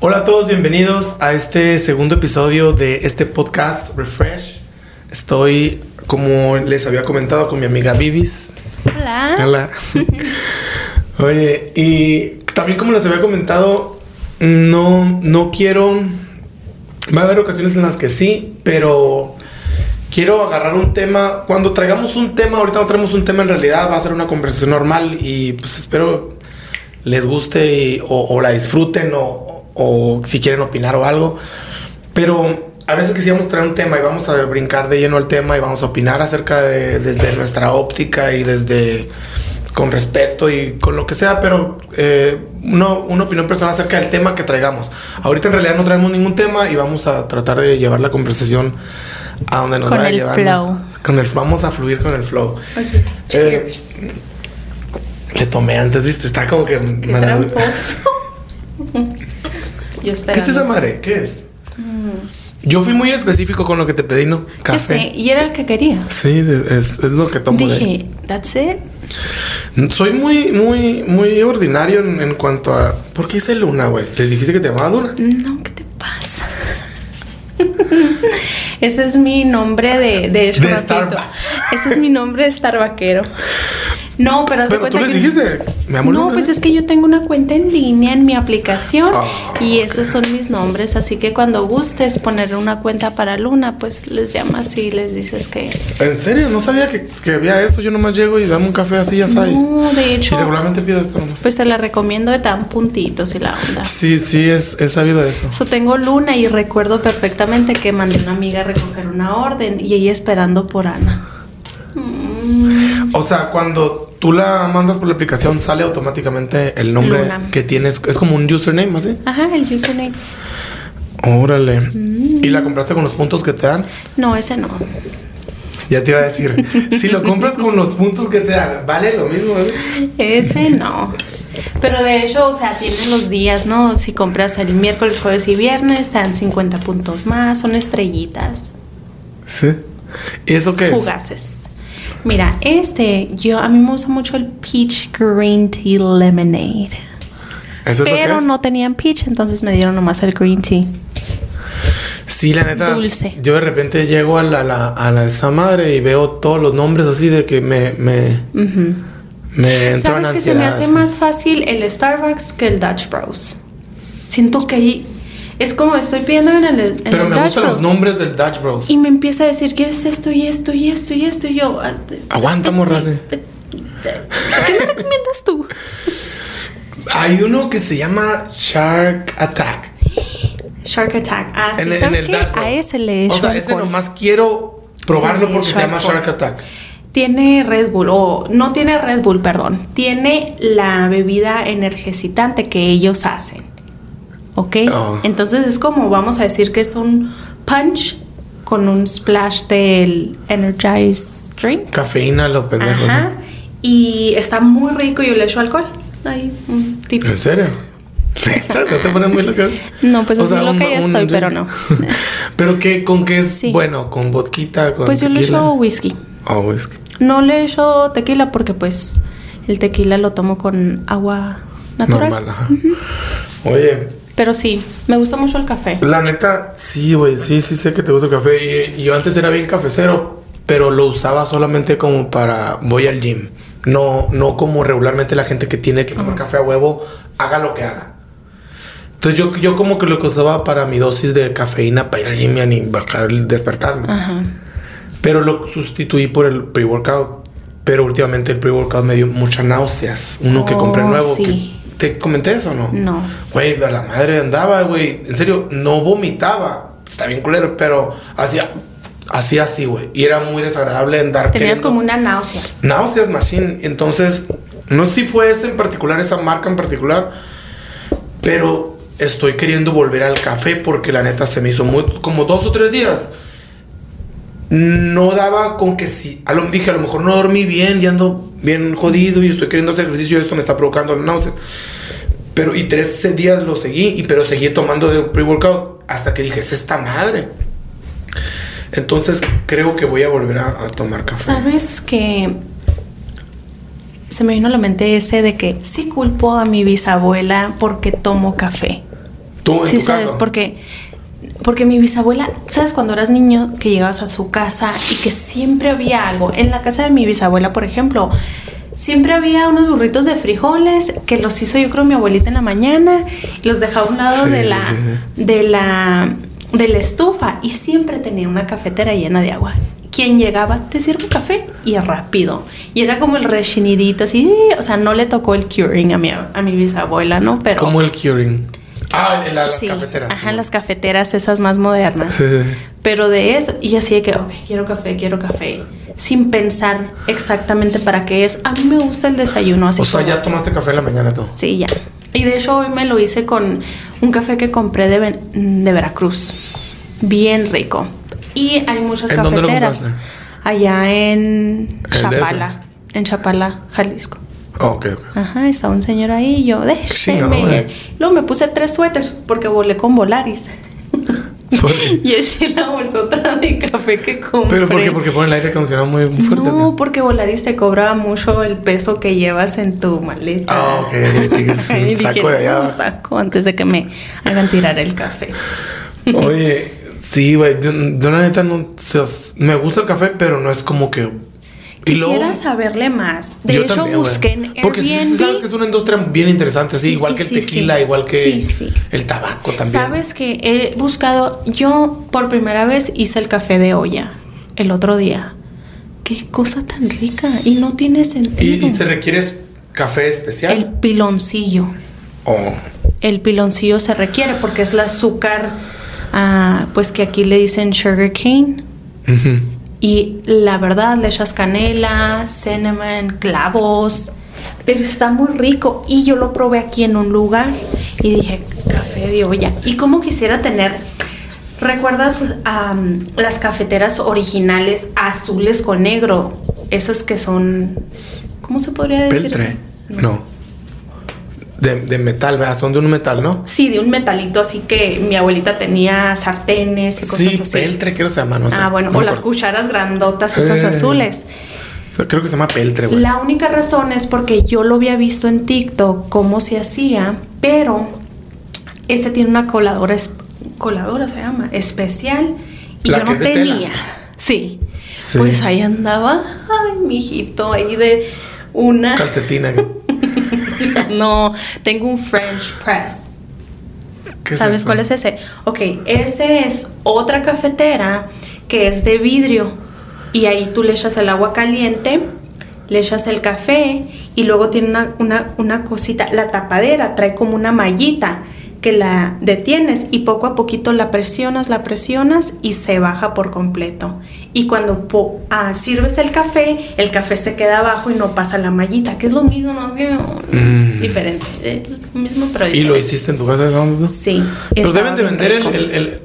Hola a todos, bienvenidos a este segundo episodio de este podcast Refresh. Estoy, como les había comentado, con mi amiga Vivis. Hola. Hola. Oye, y también como les había comentado, no, no quiero... Va a haber ocasiones en las que sí, pero quiero agarrar un tema. Cuando traigamos un tema, ahorita no traemos un tema en realidad, va a ser una conversación normal y pues espero les guste y- o, o la disfruten o, o si quieren opinar o algo. Pero a veces quisiéramos traer un tema y vamos a brincar de lleno al tema y vamos a opinar acerca de desde nuestra óptica y desde con respeto y con lo que sea, pero eh, uno- una opinión personal acerca del tema que traigamos. Ahorita en realidad no traemos ningún tema y vamos a tratar de llevar la conversación a donde nos Con el llevando. flow. Con el vamos a fluir con el flow. Oye, Eh, cheers. Le tomé antes, viste, está como que Qué Yo ¿Qué es esa madre? ¿Qué es? Yo fui muy específico con lo que te pedí, ¿no? Yo Café. sé, y era el que quería. Sí, de- es, es lo que tomo de. Dije, that's it. Soy muy, muy, muy ordinario en, en cuanto a. ¿Por qué hice Luna, güey? ¿Le dijiste que te llamaba Luna? No, ¿qué te pasa? Ese es mi nombre de, de, De. Starbucks. Ese es mi nombre de Starbuckero. No, pero Pero tú cuenta le que- dijiste, me llamo No, pues es que yo tengo una cuenta en línea en mi aplicación Ah, y esos son mis nombres, así que cuando gustes poner una cuenta para Luna, pues les llamas y les dices que ¿En serio? No sabía que, que había esto. Yo nomás llego y dame un café así, ya sabes. no, de hecho, Y regularmente pido esto nomás. pues te la recomiendo de tan puntitos y la onda. Sí, sí, es, he sabido eso. So, tengo Luna y recuerdo perfectamente que mandé a una amiga a recoger una orden y ella esperando por Ana. Mm, O sea, cuando tú la mandas por la aplicación, sale automáticamente el nombre Luna. que tienes. Es como un username, así. Ajá, el username. Órale. Mm. ¿Y la compraste con los puntos que te dan? No, ese no. Ya te iba a decir, si lo compras con los puntos que te dan, vale lo mismo. ¿eh? Ese no. Pero de hecho, o sea, tienen los días, ¿no? Si compras el miércoles, jueves y viernes, te dan 50 puntos más, son estrellitas, Sí. ¿Y eso qué es? fugaces. Mira, este, yo a mí me gusta mucho el peach green tea lemonade. ¿Eso es Pero no tenían peach, entonces me dieron nomás el green tea. Sí, la neta. Dulce. Yo de repente llego a la, la- a la esa madre y veo todos los nombres así de que me, me, Ujú. me ¿Sabes que se me hace más fácil el Starbucks que el Dutch Bros? Siento que ahí es como estoy pidiendo en el, en Pero el me Dutch gustan los nombres del Dutch Bros. y me empieza a decir, ¿quieres esto y esto y esto y esto? Y yo, ah, Aguanta, morra. sí. ¿Qué me recomiendas tú? Hay uno que se llama Shark Attack. Shark Attack. Ah, sí, en, en ¿sabes el qué? A ese le O echo sea, ese nomás quiero probarlo porque se llama. Shark Attack. Tiene Red Bull, o no tiene Red Bull, perdón. Tiene la bebida energizante que ellos hacen. ¿Ok? Oh. Entonces es como, vamos a decir que es un punch con un splash del Energized Drink. Cafeína, lo pendejo. Ajá. Y está muy rico y yo le echo alcohol. Ahí, un tipo. ¿En serio? ¿No te pones muy loca? No, pues así loca un- ya un estoy, drink. pero no. ¿Pero qué? ¿Con qué es Sí. bueno? ¿Con vodquita? ¿Con Pues yo le echo whisky. Oh, whisky. No le echo tequila porque pues el tequila lo tomo con agua natural. Normal, ajá. Oye, Pero sí, me gusta mucho el café. la neta, sí, güey, sí, sí sé que te gusta el café. Y, y yo antes era bien cafecero, pero lo usaba solamente como para voy al gym. No, no como regularmente la gente que tiene que tomar café a huevo, haga lo que haga. Entonces yo, yo como que lo que usaba para mi dosis de cafeína para ir al gym y ni bajar el despertarme. Ajá. Pero lo sustituí por el pre-workout. Pero últimamente el pre-workout me dio muchas náuseas. Uno que Oh, compré nuevo. sí. que- ¿Te comenté eso o no? No. Güey, de la madre andaba, güey. En serio, no vomitaba. Está bien culero, pero hacía, hacía así, güey. Y era muy desagradable andar Tenías queriendo- como una náusea. Náuseas Machine. Entonces, no sé si fue ese en particular, esa marca en particular, pero estoy queriendo volver al café porque la neta se me hizo muy, como dos o tres días. No daba con que si, a lo dije, a lo mejor no dormí bien y ando bien jodido y estoy queriendo hacer ejercicio y esto me está provocando la náusea. Pero, y 13 días lo seguí, y pero seguí tomando de pre-workout hasta que dije, es esta madre. Entonces creo que voy a volver a, a tomar café. ¿Sabes que se me vino a la mente ese de que sí culpo a mi bisabuela porque tomo café? Tú, en sí, tu sabes, porque porque mi bisabuela, ¿sabes? Cuando eras niño que llegabas a su casa y que siempre había algo. En la casa de mi bisabuela, por ejemplo, siempre había unos burritos de frijoles que los hizo yo creo mi abuelita en la mañana y los dejaba a un lado Sí, de la sí, sí. de la de la estufa y siempre tenía una cafetera llena de agua. Quien llegaba, te sirve café y rápido. Y era como el rechinidito, así, o sea, no le tocó el curing a mi, a mi bisabuela, ¿no? Pero Como el curing. Ah, en la- las Sí, cafeteras. Ajá, sí. las cafeteras esas más modernas. Sí. Pero de eso, y así de que, ok, quiero café, quiero café. Sin pensar exactamente para qué es. A mí me gusta el desayuno así. O sea, ya tomaste café en la mañana tú. Sí, ya. Y de hecho hoy me lo hice con un café que compré de, Ven- de Veracruz. Bien rico. Y hay muchas ¿En dónde lo cafeteras. Allá en ¿El Chapala. En Chapala, Jalisco. Oh, ok, ok. Ajá, estaba un señor ahí y yo, déjeme. eh. Luego me puse tres suéteres porque volé con Volaris. Y eché la bolsota de café que compré. ¿Pero por qué? Porque ponen el aire acondicionado muy fuerte. No, ¿no? porque Volaris te cobra mucho el peso que llevas en tu maleta. Ah, ok. y Saco dije, de allá. "No, saco antes de que me hagan tirar el café. Oye, sí, güey. Yo, yo la neta no. se os- me gusta el café, pero no es como que. Luego- Quisiera saberle más. De hecho, también, güey. busqué en Porque Airbnb. sabes que es una industria bien interesante, sí, Sí, igual sí, que el tequila, sí. igual que el tabaco también. Sabes que he buscado, yo por primera vez hice el café de olla el otro día. Qué cosa tan rica y no tiene sentido. y se requiere café especial. El piloncillo. Oh, El piloncillo se requiere porque es el azúcar, ah, pues que aquí le dicen sugar cane. ujú. Y la verdad, le echas canela, cinnamon, clavos. Pero está muy rico. Y yo lo probé aquí en un lugar y dije, café de olla. Y como quisiera tener. ¿Recuerdas am, las cafeteras originales azules con negro? Esas que son. ¿Cómo se podría decir? Peltre. eso? No. De, de metal, ¿verdad? Son de un metal, ¿no? Sí, de un metalito así que mi abuelita tenía sartenes y cosas Sí, así. peltre, creo que se llama, no sé. ah, bueno, No o las cucharas grandotas, esas Eh. azules. Creo que se llama peltre, güey. La única razón es porque yo lo había visto en TikTok cómo se hacía, pero este tiene una coladora, es- coladora se llama, especial, y La yo no tenía. Sí. Sí. Pues ahí andaba, ay, mijito, ahí de una. Calcetina. ¿Qué no, tengo un French press. es ¿Sabes cuál es ese? Ok, ese es otra cafetera que es de vidrio y ahí tú le echas el agua caliente, le echas el café y luego tiene una, una, una cosita, la tapadera trae como una mallita que la detienes y poco a poquito la presionas, la presionas y se baja por completo. Y cuando ah, sirves el café, el café se queda abajo y no pasa la mallita, que es lo mismo, ¿no? Mm. Diferente. Es lo mismo, pero ¿Y lo hiciste en tu casa? ¿Dónde? Sí. Pero deben de vender el, el, el,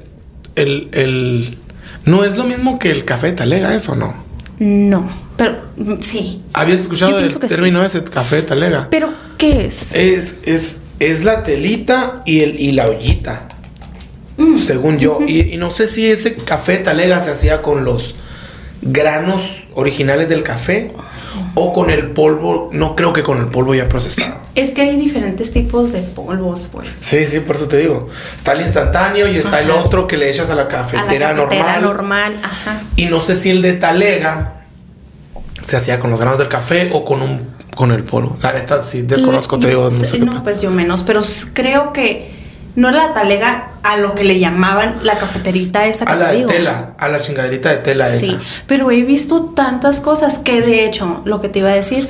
el, el- No es lo mismo que el café talega, ¿eso no? No, pero mm, sí. ¿Habías escuchado el término ese, café talega? Pero, ¿qué es? Es, es, es la telita y, el, y la ollita, Mm. según yo. y, y no sé si ese café talega se hacía con los granos originales del café o con el polvo. No creo que con el polvo ya procesado. Es que hay diferentes tipos de polvos, pues. Sí, sí, por eso te digo. Está el instantáneo y está el otro que le echas a la A la cafetera, normal. normal, ajá. Y no sé si el de talega se hacía con los granos del café o con un con el polvo. La neta, sí, desconozco, te digo. No, sé no, pues yo menos, pero creo que no era la talega a lo que le llamaban la cafeterita esa que a la te de digo. tela, a la chingaderita de tela Sí, esa. pero he visto tantas cosas que de hecho, lo que te iba a decir,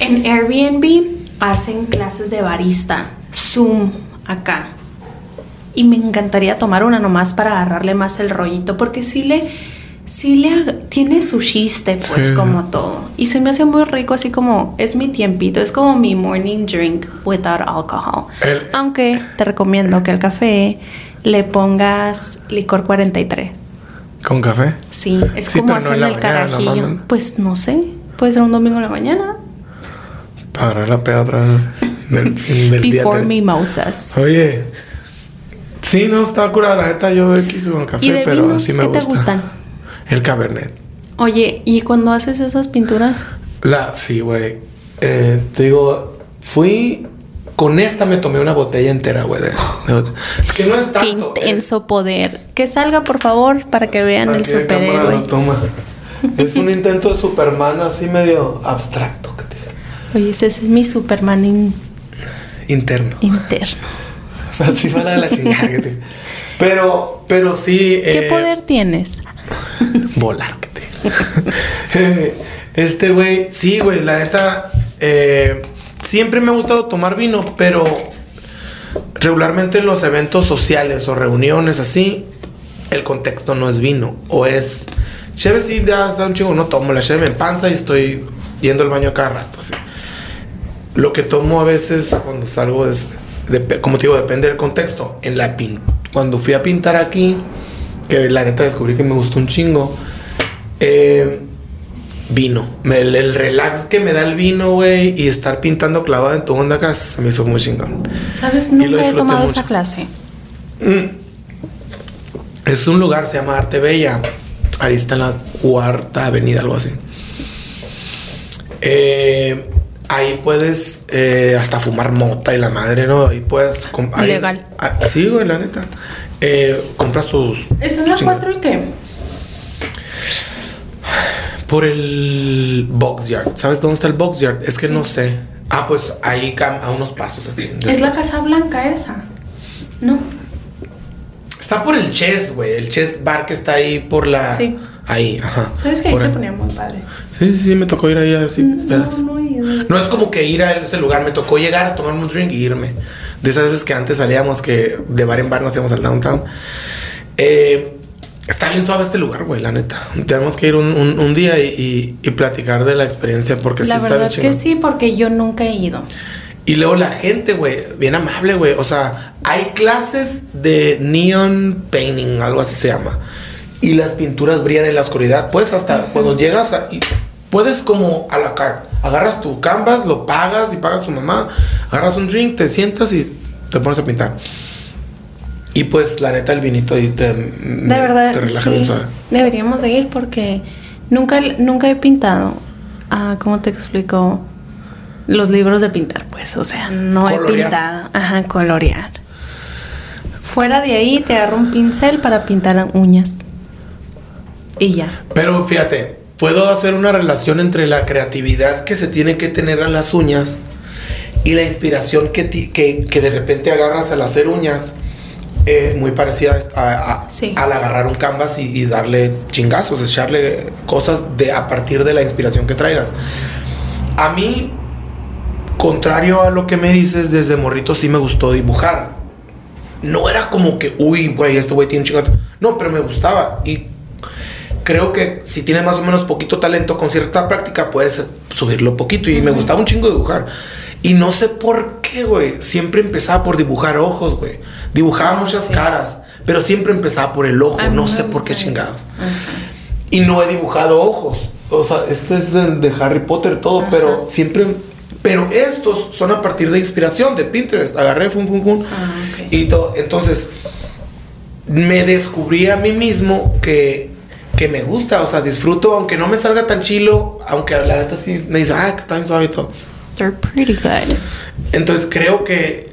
en Airbnb hacen clases de barista, Zoom acá. Y me encantaría tomar una nomás para agarrarle más el rollito, porque sí le, sí le tiene su chiste, pues Sí. como todo. Y se me hace muy rico, así como es mi tiempito, es como mi morning drink without alcohol. El- Aunque te recomiendo que al café le pongas licor 43. ¿Con café? Sí, es Sí, como no hacen el mañana, carajillo. Pues no sé, puede ser un domingo en la mañana. Para la vez del fin del día. Before te- mimosas. Oye. Sí, no, está curada la neta. Yo quise con el café, ¿Y de pero vinos sí me qué gusta. te gustan? El Cabernet. Oye, ¿y cuando haces esas pinturas? La, sí, güey. Eh, te digo, fui Con esta me tomé una botella entera, güey. que no es Qué tanto. es- intenso poder. Que salga, por favor, para que vean para el superhéroe. toma. Es un intento de Superman así medio abstracto, que te. Oye, ese es mi Superman in- interno. interno. Así va la de la chingada. que te- Pero, pero sí. ¿Qué eh, poder tienes? Volar, que te Este güey, sí, güey, la neta. eh, siempre me ha gustado tomar vino, pero regularmente en los eventos sociales o reuniones así, el contexto no es vino. O es. Cheve, sí, ya está un chingo, no tomo. La cheve me empanza y estoy yendo al baño cada rato. Lo que tomo a veces cuando salgo es. como te digo, depende del contexto. En la Cuando fui a pintar aquí, que la neta descubrí que me gustó un chingo. eh, vino. Me- el, el relax que me da el vino, güey, y estar pintando clavado en tu onda acá se me hizo muy chingón. ¿Sabes? Nunca he tomado mucho. esa clase. Es un lugar, se llama Arte Bella. Ahí está en la cuarta avenida, algo así. Eh, ahí puedes eh, hasta fumar mota y la madre, ¿no? Ahí puedes. com- ahí- Legal. ah, sí, güey, la neta. Eh, compras tus. ¿Es en la chinga- 4 y qué? Por el Box Yard. ¿Sabes dónde está el Box Yard? Es que no sé. Ah, pues ahí a unos pasos así. Es la. Casa Blanca esa. No. Está por el Chess, güey. El Chess Bar que está ahí por la. Sí. Ahí, ajá. ¿Sabes que ahí Por se el- ponía muy padre? Sí, sí, sí, me tocó ir ahí así. No, no ido. No es como que ir a ese lugar, me tocó llegar a tomarme un drink y irme. De esas veces que antes salíamos, que de bar en bar nos íbamos al downtown. Eh, está bien suave este lugar, güey, la neta. Tenemos que ir un, un- un día y, y- y platicar de la experiencia porque La sí está bien que sí, porque yo nunca he ido. Y luego la gente, güey, bien amable, güey. O sea, hay clases de neon painting, algo así se llama. Y las pinturas brillan en la oscuridad. Puedes hasta cuando llegas a. y puedes como a la carte. Agarras tu canvas, lo pagas y pagas tu mamá. Agarras un drink, te sientas y te pones a pintar. Y pues la neta el vinito ahí te, De verdad, te relaja bien suave. Deberíamos de ir porque nunca, nunca he pintado. Ah, ¿Cómo te explico? Los libros de pintar, pues. O sea, no he pintado. Ajá, colorear. Fuera de ahí te agarro un pincel para pintar uñas. Y ya. Pero fíjate, puedo hacer una relación entre la creatividad que se tiene que tener a las uñas y la inspiración que, ti- que, que de repente agarras al hacer uñas. eh, muy parecida a, a- Sí. al agarrar un canvas y, y darle chingazos, echarle cosas de, a partir de la inspiración que traigas. A mí, contrario a lo que me dices, desde morrito sí me gustó dibujar. No era como que, uy, güey, este güey tiene un chingato. No, pero me gustaba. Y creo que si tienes más o menos poquito talento, con cierta práctica puedes subirlo poquito. Y me gustaba un chingo dibujar. Y no sé por qué, güey. Siempre empezaba por dibujar ojos, güey. Dibujaba muchas sí. caras, pero siempre empezaba por el ojo. No sé por qué chingados. Y no he dibujado ojos. O sea, este es de, de Harry Potter, todo, pero siempre. Pero estos son a partir de inspiración de Pinterest. Agarré, fum, fum, fum. Ah. Y todo. Entonces, me descubrí a mí mismo que, que me gusta. O sea, disfruto, aunque no me salga tan chilo, aunque la neta sí me dice, ah, que está bien suave y todo. They're pretty good. Entonces, creo que,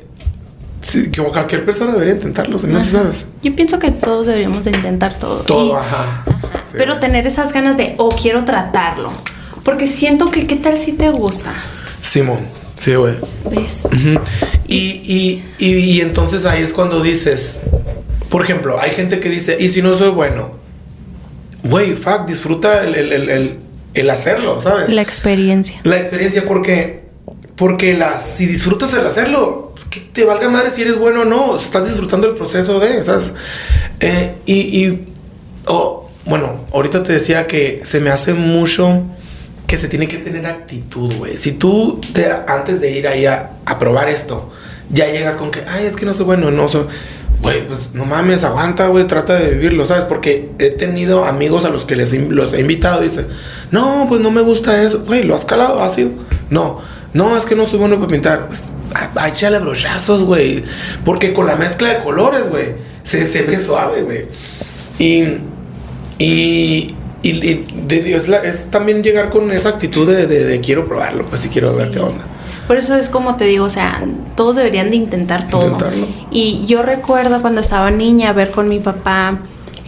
que cualquier persona debería intentarlo. ¿sí? ¿No? ¿Sí ¿Sabes? Yo pienso que todos deberíamos de intentar todo. Todo, Y- ajá. Ajá. Sí. Pero tener esas ganas de, oh, quiero tratarlo. Porque siento que, ¿qué tal si te gusta? Simón, sí, güey. ¿Ves? Y, y, y, y entonces ahí es cuando dices, por ejemplo, hay gente que dice, ¿y si no soy bueno? Güey, fuck, disfruta el, el, el, el- hacerlo, ¿sabes? La experiencia. La experiencia, porque, porque la, si disfrutas el hacerlo, que te valga madre si eres bueno o no, estás disfrutando el proceso de, ¿sabes? Eh, y, y oh, bueno, ahorita te decía que se me hace mucho que se tiene que tener actitud, güey. Si tú te, antes de ir ahí a, a probar esto, ya llegas con que, ay, es que no soy bueno, no soy. Güey, pues no mames, aguanta, güey, trata de vivirlo, ¿sabes? Porque he tenido amigos a los que les los he invitado y dicen, no, pues no me gusta eso, güey, ¿lo has calado? ¿Ha sido? No, no, es que no soy bueno para pintar. Pues, échale brochazos, güey. Porque con la mezcla de colores, güey, se, se ve suave, güey. Y, y, y, y de Dios, es también llegar con esa actitud de, de- de quiero probarlo, pues si quiero ver Sí. qué onda. Por eso es como te digo, o sea, todos deberían de intentar todo. Intentarlo. Y yo recuerdo cuando estaba niña ver con mi papá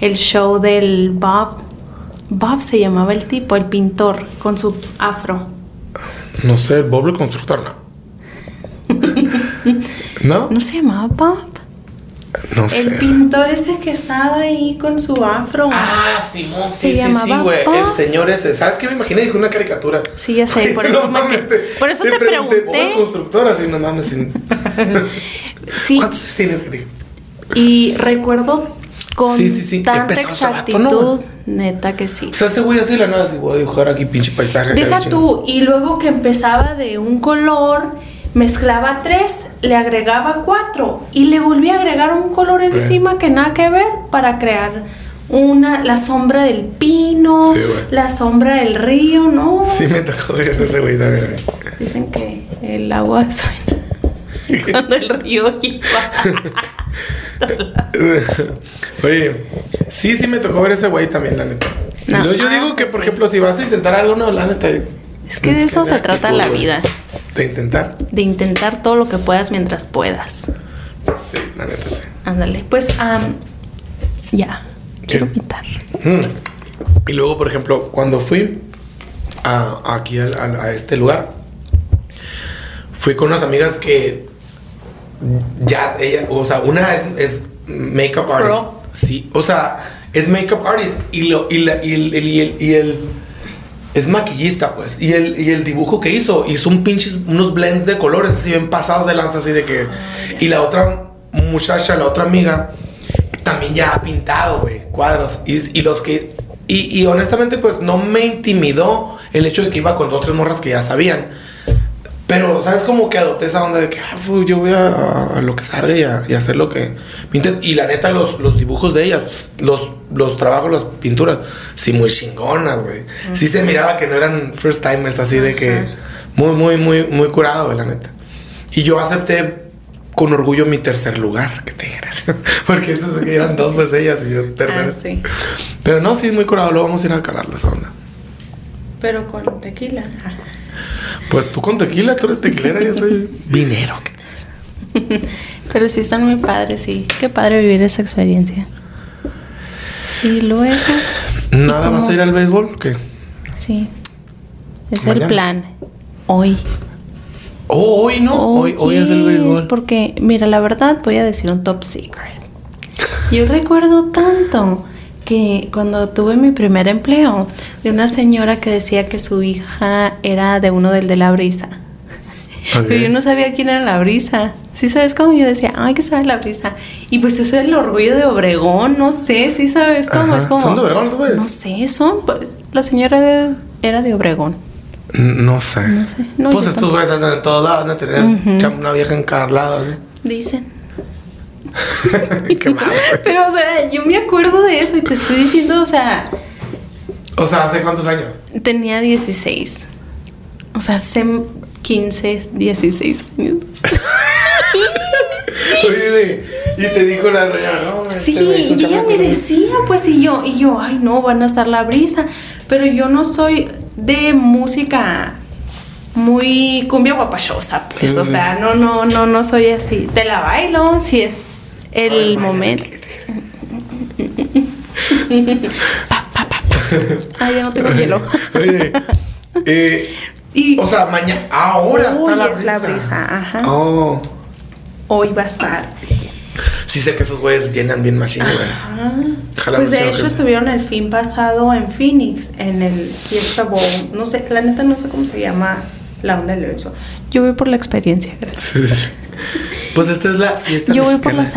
el show del Bob. Bob se llamaba el tipo, el pintor, con su afro. No sé, el Bob el constructor, ¿no? ¿No? ¿No se llamaba Bob? No sé. El pintor ese que estaba ahí con su afro. Ah, Simón, Se sí, sí, sí, llamaba güey. El señor ese. ¿Sabes qué me imaginé? Dijo una caricatura. Sí, ya sé, por eso no me- mames, por eso te pregunté, pregunté. Bob el constructor, así, no mames. sin- Sí, ¿Cuántos tienes? Y recuerdo con Sí, sí, sí. tanta ese vato, exactitud, ¿no? neta que sí. O sea, ese güey así la nada, así voy a dibujar aquí pinche paisaje. Deja tú, y luego que empezaba de un color, mezclaba tres, le agregaba cuatro y le volvía a agregar un color encima que nada que ver para crear una, la sombra del pino, Sí, la sombra del río, ¿no? Sí, me tocó ver ese güey también. Dicen que el agua suena cuando el río. Oye, sí, sí me tocó ver ese güey también, la neta. No, yo digo que, por ejemplo, si vas a intentar algo, no, la neta. Es que de eso se trata la vida. De intentar. De intentar todo lo que puedas mientras puedas. Sí, la neta sí. Ándale, pues, ya, quiero pintar. Mm. Y luego, por ejemplo, cuando fui a, aquí a, este lugar, fui con unas amigas que ya, ella, o sea, una es, es makeup artist. Sí, o sea, es makeup artist y, lo, y, la- y el, y el- y el- es maquillista, pues. Y el, y el dibujo que hizo, hizo un pinches, unos blends de colores así bien pasados de lanza, así de que. Y la otra muchacha, la otra amiga, también ya ha pintado, güey, cuadros. Y, y los que. Y, y honestamente, pues no me intimidó el hecho de que iba con dos o tres morras que ya sabían. Pero, ¿sabes? Como que adopté esa onda de que ah, fu, yo voy a, a lo que salga y a, y hacer lo que. Y la neta, los, los dibujos de ellas, los, los trabajos, las pinturas, sí, muy chingonas, güey. Sí se miraba que no eran first timers, así de que muy, muy, muy, muy curado, güey, la neta. Y yo acepté con orgullo mi tercer lugar, que te dijeras. Porque estos eran dos, pues ellas y yo tercero. Ah, sí. Pero no, sí, es muy curado. Luego vamos a ir a calarlo esa onda. Pero con tequila. Pues tú con tequila, tú eres tequilera, yo soy vinero. Pero sí están muy padres, sí. Qué padre vivir esa experiencia. Y luego, ¿Nada cómo? vas a ir al béisbol? ¿Qué? sí. Es Mañana. el plan. Hoy. Oh, hoy no, hoy, hoy es el béisbol. Porque, mira, la verdad, voy a decir un top secret. Yo recuerdo tanto que cuando tuve mi primer empleo, de una señora que decía que su hija era de uno del de la brisa. Pero yo no sabía quién era la brisa. Sí, sabes cómo yo decía, ay, que sabe la brisa. Y pues eso es el orgullo de Obregón, no sé, sí sabes cómo Ajá. es como. ¿Son de Obregón? No sé, son. Pues, la señora de- era de Obregón. No sé. No sé, no, pues estos güeyes andan en todos lados, andan a tener una vieja encarlada, así. Dicen. Qué. Pero, o sea, yo me acuerdo de eso y te estoy diciendo, o sea, O sea, ¿hace cuántos años? tenía 16. O sea, hace 15, 16 años. Oye, y te dijo la señora, no, Sí, este güey es un y ella me decía, pues, y yo, y yo, ay, no, van a estar la brisa. Pero yo no soy de música muy cumbia guapachosa, pues, Sí, sí, o sí. sea, no, no, no, no soy así. Te la bailo si es el momento. Pa, pa, pa. Ay, ya no tengo hielo. Oye, eh, Y o sea, mañana, ahora Hoy está la es brisa. la brisa, ajá. Oh, hoy va a estar. sí sé que esos güeyes llenan bien machine, güey. Pues de hecho que- estuvieron el fin pasado en Phoenix, en el Fiesta Bowl. No sé, la neta no sé cómo se llama la onda del eso. Yo voy por la experiencia, gracias. Pues esta es la fiesta Yo voy por las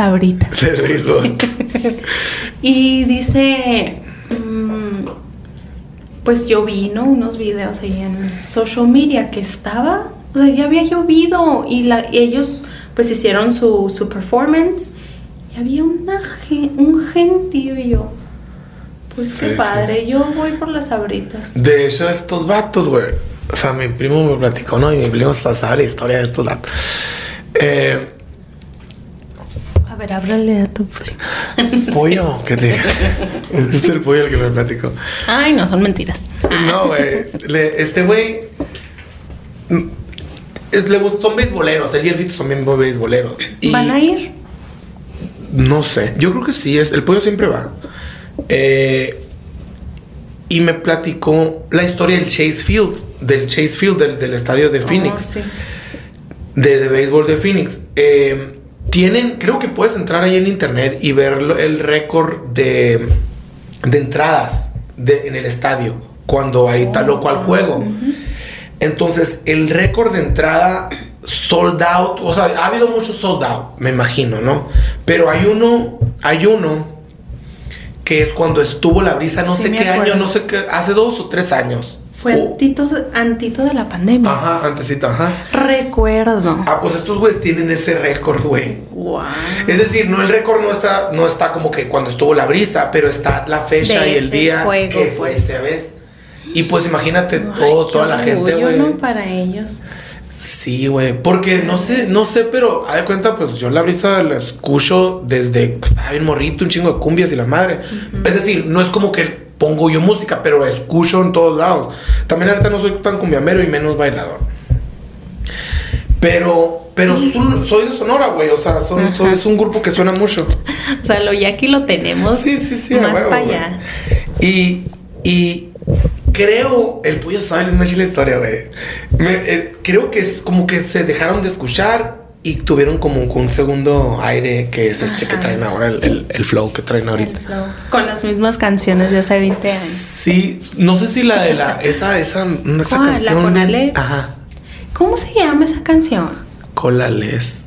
béisbol. Y dice, mm, pues yo vi, ¿no? Unos videos ahí en social media que estaba, o sea, ya había llovido y, la, y ellos pues hicieron su, su performance y había una, un gentío y yo, pues Sí, qué sí. padre, yo voy por las sabritas. De hecho, estos vatos, güey. O sea, mi primo me platicó, ¿no? Y mi primo hasta sabe la historia de estos vatos. Eh, A ver, ábrale a tu pollo, ¿qué te Este es el pollo el que me platicó. Ay, no, son mentiras. No, güey. Este güey. es, le gust- son beisboleros. Él y el Fito son bien beisboleros. Y ¿Van a ir? No sé. Yo creo que sí. Es, el pollo siempre va. Eh, y me platicó la historia del Chase Field. Del Chase Field, del, del estadio de Phoenix. Oh, sí. de, de béisbol de Phoenix. Eh, tienen, creo que puedes entrar ahí en internet y ver el récord de, de entradas de- en el estadio cuando hay tal o cual juego. Entonces, el récord de entrada sold out, o sea, ha habido muchos sold out, me imagino, ¿no? Pero hay uno, hay uno que es cuando estuvo la brisa, no Sí, sé qué acuerdo. año, no sé qué, hace dos o tres años. Fue O- antito, antito de la pandemia. Ajá, antesito, ajá. Recuerdo. Ah, pues estos güeyes tienen ese récord, güey. Wow. Es decir, no el récord no está, no está como que cuando estuvo la brisa, pero está la fecha De y el día juego, que fue pues. esa vez. Y pues imagínate Ay, todo, toda la gente, güey. ¿no? Para ellos. Sí, güey. Porque no sé, no sé, pero haz de cuenta, pues yo la brisa la escucho desde que estaba bien morrito, un chingo de cumbias y la madre. Es decir, no es como que pongo yo música, pero escucho en todos lados. También ahorita no soy tan cumbiamero y menos bailador. Pero, pero son- soy de Sonora, güey. O sea, son, son- es un grupo que suena mucho. O sea, lo yaqui lo tenemos Sí, sí, sí. a más para allá. Y, y creo, el pollo sabe, es más chila historia, güey. Eh, creo que es como que se dejaron de escuchar y tuvieron como un, un segundo aire que es este que traen ahora, el, el- el flow que traen ahorita. Con las mismas canciones de hace 20 años. Sí, no sé si la de la, esa, esa, esa. ¿La canción. Conale? Ajá. ¿Cómo se llama esa canción? Colales.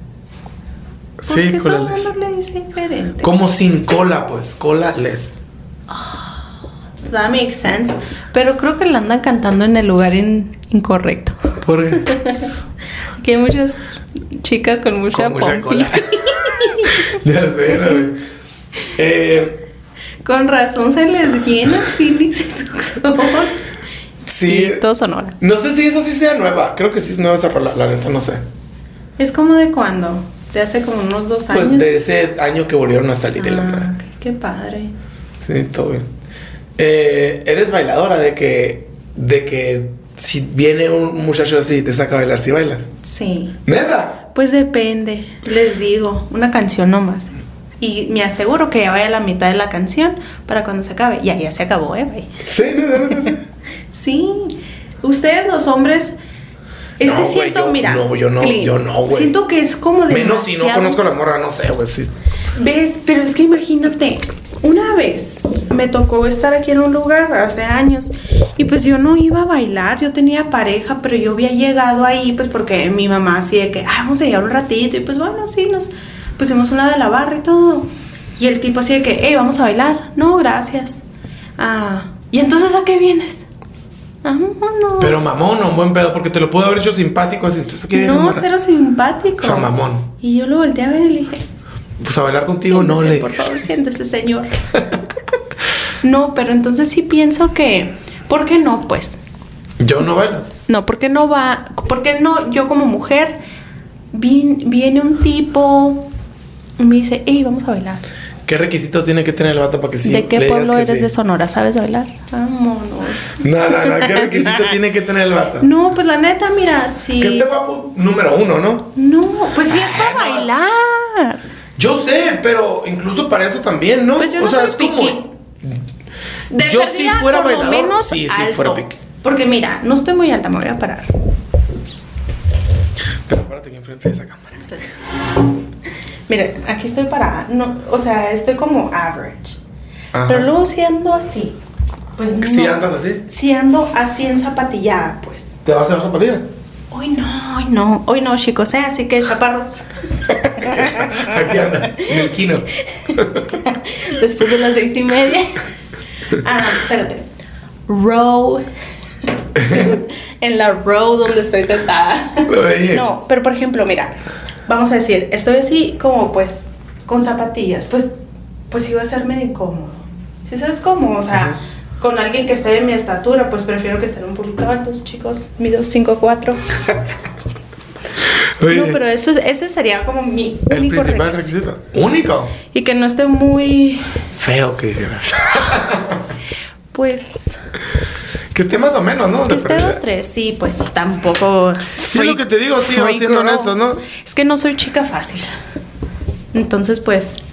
¿Por Sí, qué todo el colales. mundo le dice diferente? Como sin cola, pues, colales. That makes sense. Pero creo que la andan cantando en el lugar in- incorrecto. Porque Que hay muchas chicas con mucha, con mucha pompi. cola. ya sé, güey. Eh, Con razón se les llena Phoenix y Tucson. sí. Y todo Sonora. No sé si eso sí sea nueva. Creo que sí es nueva esa rola, la neta, no sé. ¿Es como de cuándo? De hace como unos dos años. Pues de ese año que volvieron a salir Ah, madre. qué padre. Sí, todo bien. Eh, eres bailadora de que, de que si viene un muchacho así y te saca a bailar, si bailas. Sí. Neta. Pues depende, les digo, una canción nomás. Y me aseguro que ya vaya a la mitad de la canción para cuando se acabe. Ya, ya se acabó, ¿eh? Bye. Sí, neta, neta, sí. Sí. Ustedes los hombres... Es No, que güey, siento, yo- mira... no, yo no, yo no, güey. Siento que es como de... Menos si no conozco a la morra, no sé, güey. ¿Ves? Pero es que imagínate, una vez me tocó estar aquí en un lugar hace años y pues yo no iba a bailar, yo tenía pareja, pero yo había llegado ahí pues porque mi mamá así de que, "Ay, vamos a llegar un ratito y pues bueno, sí, nos pusimos una de la barra y todo. Y el tipo así de que, hey, vamos a bailar. No, gracias. Ah, ¿y entonces a qué vienes? Pero mamón, un buen pedo, porque te lo puedo haber hecho simpático así. Entonces, ¿qué no, morra? cero simpático. O sea, mamón. Y yo lo volteé a ver y le dije, Pues a bailar contigo no le Por favor, siéntese, señor. no, pero entonces sí pienso que. ¿Por qué no, pues? Yo no bailo. No, porque no va. Porque no, yo como mujer, vi- viene un tipo y me dice, hey, vamos a bailar. ¿Qué requisitos tiene que tener el vato para que sí ¿De qué pueblo eres sí? de Sonora? ¿Sabes bailar? Vámonos. No, no, no. ¿Qué requisito tiene que tener el vato? No, pues la neta, mira, sí. Que esté guapo, número uno, ¿no? No, pues sí es para Ah, no. bailar. Yo sé, pero incluso para eso también, ¿no? Pues yo no o sea, soy es como. De Yo si fuera por bailador, menos sí, sí, alto. fuera piqui. Porque mira, no estoy muy alta, me voy a parar. Pero párate aquí enfrente de esa cámara. Mira, aquí estoy parada. No, o sea, estoy como average. Ajá. Pero luego si ando así. Pues no. ¿Sí andas así? Si ando así en zapatillada, pues. ¿Te vas a hacer zapatilla? Hoy no, hoy no, hoy no, chicos, ¿eh? Así que chaparros. Aquí anda, en el kino. Después de las seis y media. Ah, espérate. Row. en la row donde estoy sentada. No, pero por ejemplo, mira, vamos a decir, estoy así como pues con zapatillas, pues pues iba a ser medio incómodo. ¿Sí sabes cómo? O sea, Ajá. con alguien que esté de mi estatura, pues prefiero que estén un poquito altos, chicos. Mido 5'4". Oye, No, pero eso es- ese sería como mi el único principal requisito. requisito. Único. Y que no esté muy Feo que dijeras. pues Que esté más o menos, ¿no? Que esté dos, tres, sí, pues tampoco. Sí, lo que te digo, sí, siendo girl. honesto, ¿no? Es que no soy chica fácil. Entonces, pues,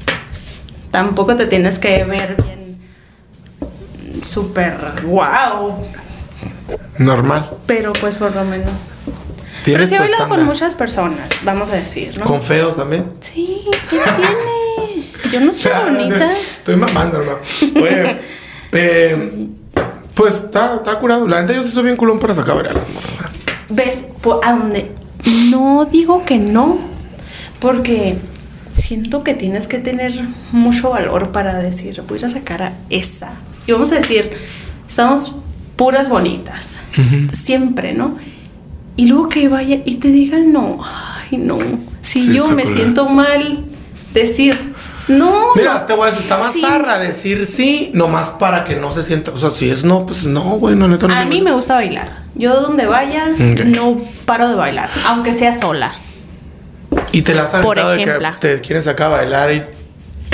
tampoco te tienes que ver bien súper wow. Normal. Pero pues por lo menos. Pero sí he tu bailado con muchas personas, vamos a decir, ¿no? Con feos también. Sí, ¿qué tiene? Yo no soy bonita. Estoy mamando, hermano. Oye, eh, pues está, está curado. La neta, yo sí soy bien culón para sacar a bailar a las morras. ¿Ves? A donde no digo que no, porque siento que tienes que tener mucho valor para decir, voy a sacar a esa. Y vamos a decir, estamos puras bonitas, siempre, ¿no? Y luego que vaya y te digan no, ay no. Si Sí, yo me siento mal, decir no. Mira, no. te voy a decir, está más Sí. zarra decir sí, nomás para que no se sienta. O sea, si es no, pues no, güey, no, neta, no. A mí me gusta bailar. Yo donde vaya, no paro de bailar, aunque sea sola. Y te la has Por de que te quieren sacar a bailar y,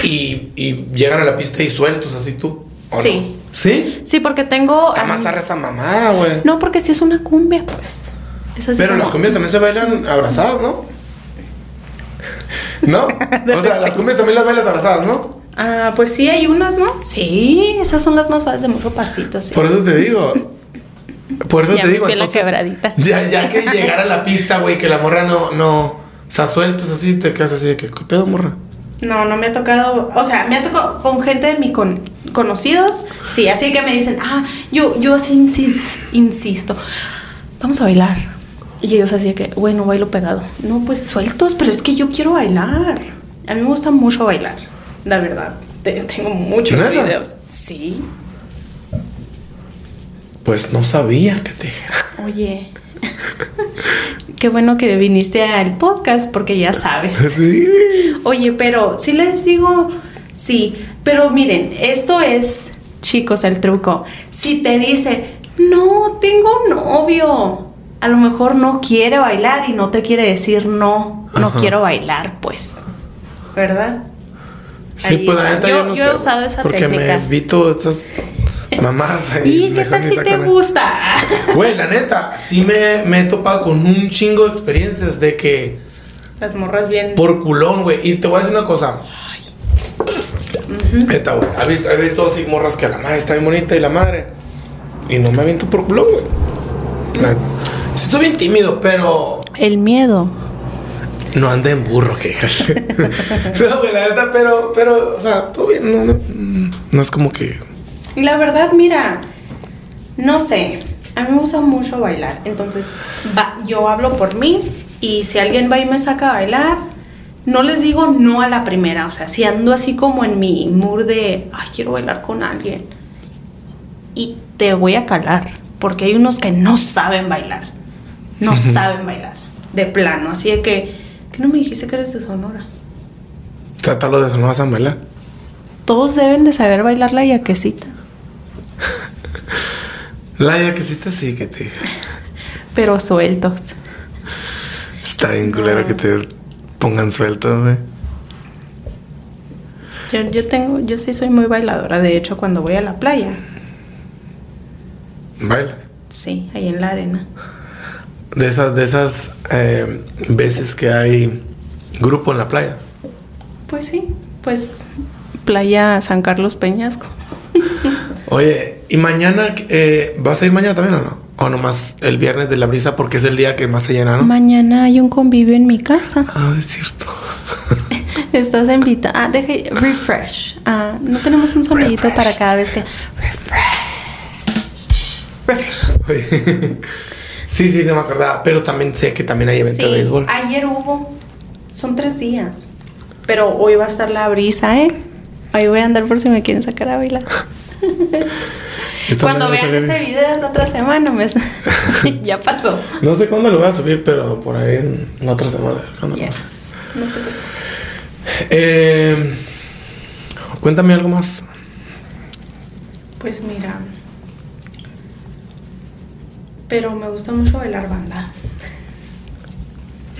y, y llegan a la pista y sueltos así tú. ¿o Sí. ¿Sí? Sí, porque tengo. Está más zarra esa mamada, güey. No, porque si es una cumbia, pues. Es así Pero como- las cumbias también se bailan abrazadas, ¿no? ¿No? O sea, las cumbias también las bailas abrazadas, ¿no? Ah, pues sí, hay unas, ¿no? Sí, esas son las más suaves de mucho pasito, así. Por eso te digo. Por eso Ya te digo. la entonces, quebradita. Ya, ya que llegar a la pista, güey, que la morra no, no. O sea, sueltos así, te quedas así de que, ¿qué pedo, morra? No, no me ha tocado. O sea, me ha tocado con gente de mi con- conocidos. Sí, así que me dicen, ah, yo, yo así insis- insisto. Vamos a bailar. Y ellos así de que, bueno, bailo pegado. No, pues sueltos, pero es que yo quiero bailar. A mí me gusta mucho bailar, la verdad. Te- tengo muchos videos. Sí. Pues no sabía que te dijera. Oye, qué bueno que viniste al podcast porque ya sabes. Sí. Oye, pero si les digo, sí, pero miren, esto es, chicos, el truco. Si te dice, no, tengo novio, a lo mejor no quiere bailar y no te quiere decir no, no Ajá. quiero bailar, pues, ¿verdad? Sí, Ahí pues la neta Yo- yo, no yo sé. he usado esa porque técnica. me evito esas mamadas. ¿Y qué tal si te gusta? Güey, la neta, sí me, me he topado con un chingo de experiencias de que Las morras bien. por culón, güey. Y te voy a decir una cosa. Neta, güey. He visto, así morras que la madre está bien bonita y la madre. Y no me aviento por culón, güey. Sí, soy bien tímido, pero El miedo. no anda en burro, que no, güey, la neta, pero, pero, o sea, todo bien. No, no, no es como que. La verdad, mira, no sé, a mí me gusta mucho bailar, entonces va, yo hablo por mí y si alguien va y me saca a bailar, no les digo no a la primera, o sea, si ando así como en mi mood de, ay, quiero bailar con alguien y te voy a calar, porque hay unos que no saben bailar, no saben bailar, de plano, así de que, que no me dijiste que eres de Sonora. Tratarlo de Sonora San bailar. Todos deben de saber bailar la yaquecita, La yaquecita sí que te dije. pero sueltos. Está bien culero que te pongan suelto, güey. Yo, yo tengo, yo sí soy muy bailadora. De hecho, cuando voy a la playa, Baila. sí, ahí en la arena. De esas, de esas eh, veces que hay grupo en la playa. Pues sí, pues playa San Carlos Peñasco. Oye, ¿y mañana eh, vas a ir mañana también o no? O nomás el viernes de la brisa porque es el día que más se llena, ¿no? Mañana hay un convivio en mi casa. Ah, es cierto. Estás invitada. Ah, deje refresh. Ah, no tenemos un sonidito Refresh. para cada vez que refresh. Refresh. Oye, sí, sí, no me acordaba. Pero también sé que también hay evento Sí, de béisbol. ayer hubo. Son tres días. Pero hoy va a estar la brisa, ¿eh? Ahí voy a andar por si me quieren sacar a bailar. Cuando vean este video la otra semana, me... ya pasó. No sé cuándo lo voy a subir, pero por ahí en la otra semana. ¿cuándo lo Ya. voy a subir? No te preocupes. Eh, cuéntame algo más. Pues mira. Pero me gusta mucho bailar banda.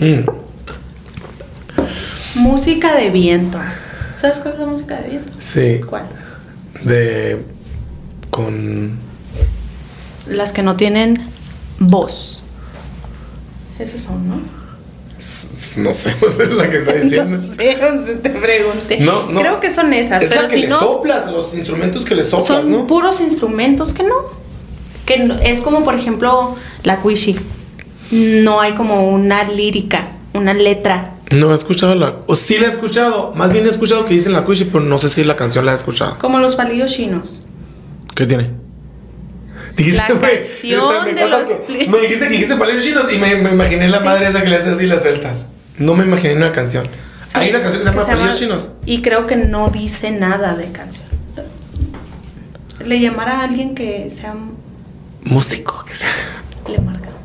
Mm, Música de viento. ¿Sabes cuál es la música de viento? sí, ¿Cuál? de. con. las que no tienen voz. Esas son, ¿no? No sé, es la que está diciendo. No sé, sea, te pregunté. No, no. Creo que son esas, Es pero la que si le no, soplas, los instrumentos que le soplas, son ¿no? puros instrumentos que no. Que es como, por ejemplo, la Quishi. No hay como una lírica, una letra. No he escuchado la. O sí la he escuchado. Más bien he escuchado que dicen la Cuishi, pero no sé si la canción la he escuchado. Como los palillos chinos. ¿Qué tiene? Dijiste, La canción esta- me de encanta los que- pli- Me dijiste que dijiste palillos chinos y me, me imaginé la madre esa que le hace así las celtas. No me imaginé una canción. Hay una canción que se llama Palillos Chinos. Y creo que no dice nada de canción. Le llamará a alguien que sea. Músico. Le marcamos.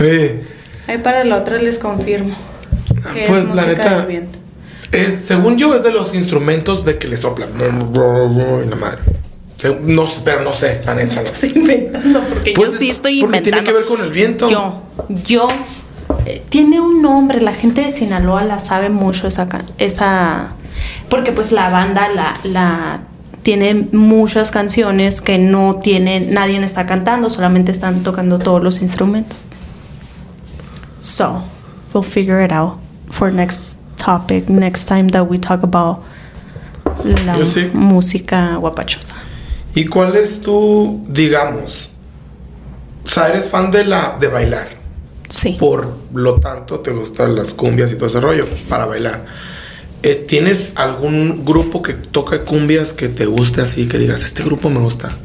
Oye, Ahí para la otra les confirmo. Que Pues, es la música neta- es, según yo, es de los instrumentos de que le soplan. Y la madre. Se- No sé, pero no sé, la neta. inventando porque Pues yo sí es- estoy porque inventando. tiene que ver con el viento. Yo, yo. eh, tiene un nombre, la gente de Sinaloa la sabe mucho esa esa porque pues la banda la, la tiene muchas canciones que no tiene nadie está cantando, solamente están tocando todos los instrumentos. So, we'll figure it out for next topic, next time that we talk about la sí. música guapachosa. ¿Y cuál es tu, digamos, o sea, eres fan de la de bailar? Sí. Por lo tanto, te gustan las cumbias y todo ese rollo para bailar. Eh, ¿Tienes algún grupo que toca cumbias que te guste así, que digas, este grupo me gusta?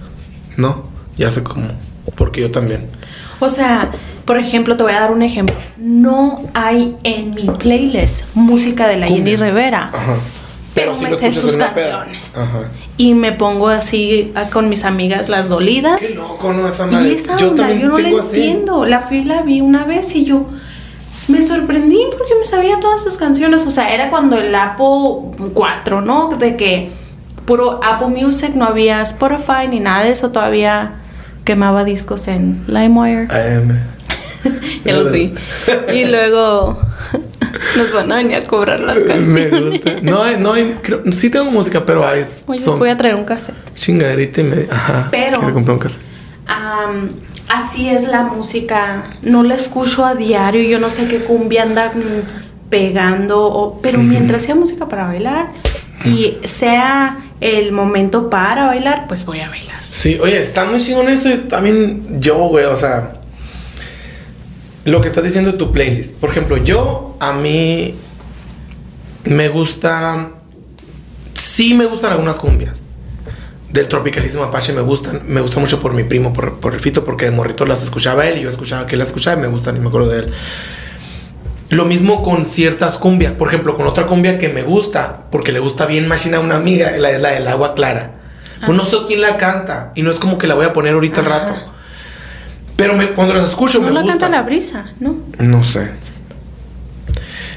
No, ya sé cómo, porque yo también. O sea, por ejemplo, te voy a dar un ejemplo. No hay en mi playlist música de la Jenny. Rivera. Ajá. Pero, sí me sé sus canciones. Ajá. Y me pongo así ah, con mis amigas las dolidas. Qué loco, ¿no? Esa madre. Y esa yo onda, también yo no la entiendo. La fui y la vi una vez y yo me sorprendí porque me sabía todas sus canciones. O sea, era cuando el Apple 4, ¿no? De que puro Apple Music, no había Spotify ni nada de eso. Todavía quemaba discos en LimeWire. AM. ya los vi. Y luego nos van a venir a cobrar las Me canciones. gusta. No hay, no hay, creo- sí tengo música, pero hay. Oye, son voy a traer un cassette. chingaderita y me. Ajá. Pero- Quiero comprar un cassette. Am, así es la música. No la escucho a diario. Yo no sé qué cumbia anda mm, pegando. o- pero mientras sea música para bailar y sea el momento para bailar, pues voy a bailar. Sí, oye, está muy chingón esto también yo, güey, o sea, lo que estás diciendo de tu playlist. Por ejemplo, yo, a mí me gusta, sí me gustan algunas cumbias. Del tropicalismo apache me gustan, me gusta mucho por mi primo, por, por el fito, porque de morrito las escuchaba él y yo escuchaba que él las escuchaba y me gustan y me acuerdo de él. Lo mismo con ciertas cumbias. Por ejemplo, con otra cumbia que me gusta, porque le gusta bien machina a una amiga, la, es la del agua clara. Pues no sé quién la canta. Y no es como que la voy a poner ahorita al Ajá. rato. Pero me- cuando las escucho No me la gusta. canta la brisa, ¿no? No sé.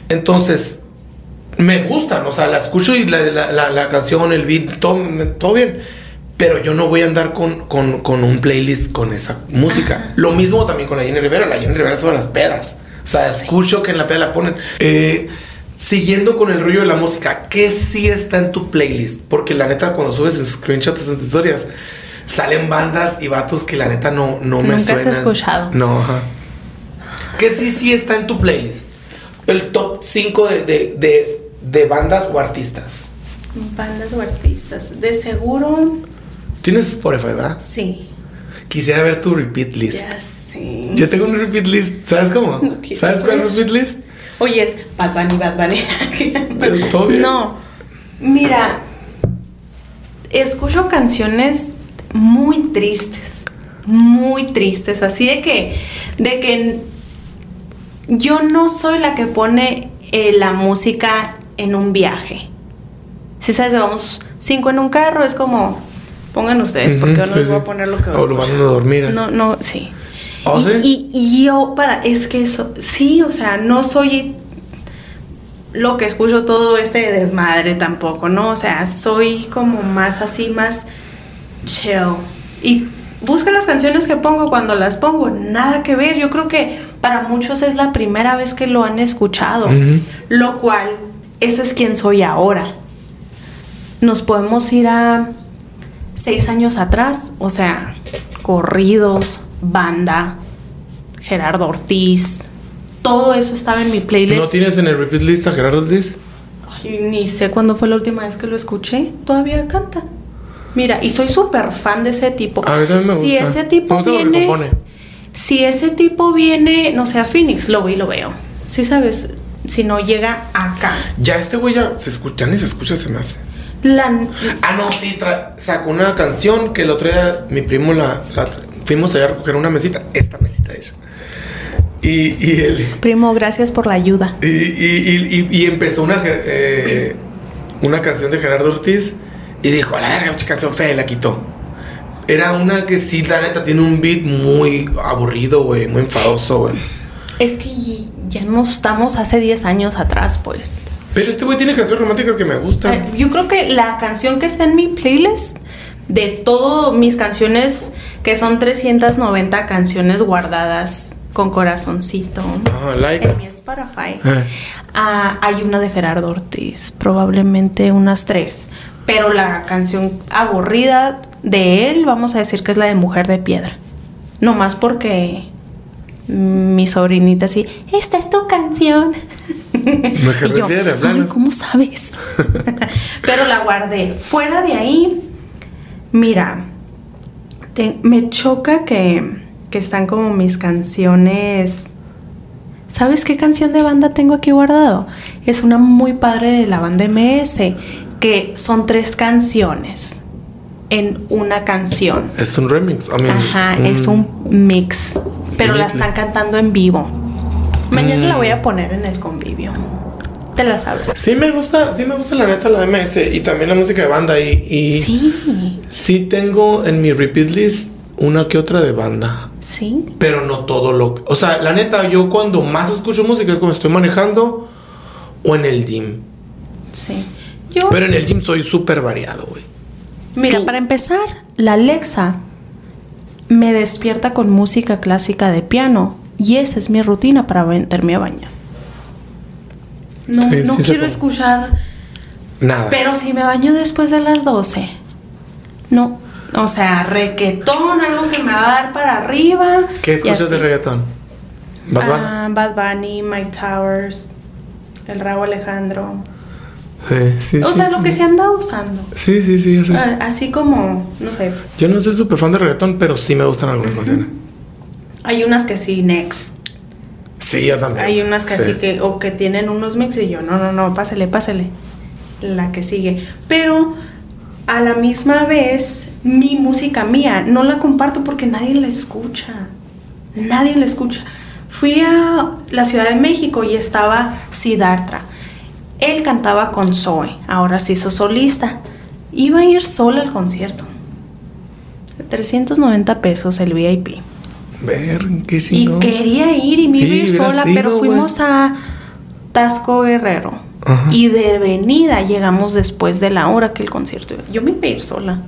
Entonces, me gustan. O sea, la escucho y la, la- la- la canción, el beat, todo, todo bien. Pero yo no voy a andar con, con- con un playlist con esa música. Lo mismo también con la Jenny Rivera. La Jenny Rivera son las pedas. O sea, escucho que en la peda la ponen. Eh, siguiendo con el rollo de la música, ¿qué sí está en tu playlist? Porque la neta, cuando subes en screenshots en tus historias, salen bandas y vatos que la neta no, no me Nunca has suenan. escuchado. No, ajá. ¿Qué sí sí está en tu playlist? El top 5 de, de, de, de bandas o artistas. Bandas o artistas. De seguro, Tienes Spotify, ¿verdad? sí. Quisiera ver tu repeat list. Ya sí. Yo tengo un repeat list. ¿Sabes cómo? No ¿Sabes cuál es repeat list? Oye, es Bad Bunny, Bad Bunny. Todo bien. No, mira, escucho canciones muy tristes, muy tristes, así de que, de que yo no soy la que pone eh, la música en un viaje. Si sabes, vamos cinco en un carro, es como, pongan ustedes, porque yo no sí, les voy sí. a poner lo que O lo van a dormir, así. No, no, sí. ¿Oh, y, sí? y- y yo, para, es que eso, sí, o sea, no soy lo que escucho todo este desmadre tampoco, ¿no? O sea, soy como más así, más chill. Y busca las canciones que pongo cuando las pongo, nada que ver. Yo creo que para muchos es la primera vez que lo han escuchado, lo cual, ese es quien soy ahora. Nos podemos ir a seis años atrás, o sea, corridos, banda, Gerardo Ortiz. Todo eso estaba en mi playlist. ¿No tienes en el repeat list a Gerardo Ortiz? Ay, ni sé cuándo fue la última vez que lo escuché. Todavía canta. Mira, y soy súper fan de ese tipo. A mí también me Si gusta. ese tipo Me gusta lo que viene. Si ese tipo viene, no sé, a Phoenix, lo voy y lo veo. Sí sabes, si no llega acá. Ya este güey ya se escucha, ya ni se escucha, se me hace. La, Ah, no, sí, sacó una canción que el otro día mi primo la, la fuimos allá a recoger una mesita, esta mesita ella. Y, y él primo, gracias por la ayuda. y, y- y- empezó una eh, una canción de Gerardo Ortiz y dijo, a la verga, pinche canción fea, y la quitó. Era una que sí, la neta, tiene un beat muy aburrido, güey, muy enfadoso, güey. Es que ya no estamos hace 10 años atrás, pues. Pero este güey tiene canciones románticas que me gustan. Yo creo que la canción que está en mi playlist, de todas mis canciones, que son 390 canciones guardadas con corazoncito, Ah, like. en mi Spotify, Eh. ah, hay una de Gerardo Ortiz, probablemente unas tres. Pero la canción aburrida de él, vamos a decir que es la de Mujer de Piedra. No más porque mi sobrinita así, esta es tu canción. Y de yo, Piedra, "Ay, planas". ¿cómo sabes? Pero la guardé. Fuera de ahí, mira, te- me choca que, que están como mis canciones. ¿Sabes qué canción de banda tengo aquí guardado? Es una muy padre de la banda MS, que son tres canciones en una canción. Es un remix. I mean, Ajá, es un mix, pero la están cantando en vivo. Mañana la Mm. voy a poner en el convivio. Te la sabes. Sí me gusta, sí me gusta la neta la MS y también la música de banda y, y Sí, sí tengo en mi repeat list una que otra de banda, sí. pero no todo lo, o sea, la neta yo cuando más escucho música es cuando estoy manejando o en el gym, Sí. Yo, pero en el gym soy súper variado, güey. mira, tú- para empezar, la Alexa me despierta con música clásica de piano y esa es mi rutina para meterme a bañar. No, Sí, no sí quiero escuchar, Nada. pero si me baño después de las 12, no. O sea, requetón, algo que me va a dar para arriba. ¿Qué escuchas de reggaetón? Bad Bunny. Ah, Bad Bunny, Mike Towers, el Rabo Alejandro. Sí, sí, O sí. sea, lo que se anda usando. Sí, sí, sí, sé. Ah, Así como, no sé, Yo no soy súper fan de reggaetón, pero sí me gustan algunas canciones. hay unas que sí, next. Sí, yo también. Hay unas que Sí. que, o que tienen unos mix y yo, no, no, no, pásale, pásale. La que sigue. Pero a la misma vez, mi música mía, no la comparto porque nadie la escucha. Nadie la escucha. Fui a la Ciudad de México y estaba Siddhartha. Él cantaba con Zoe, ahora se hizo solista. Iba a ir sola al concierto. 390 pesos el VIP. Ver, qué Y chingón. quería ir y me iba a ir sola, sido, pero fuimos a Tasco Guerrero. Ajá. Y de venida llegamos después de la hora que el concierto iba. Yo me iba a ir sola.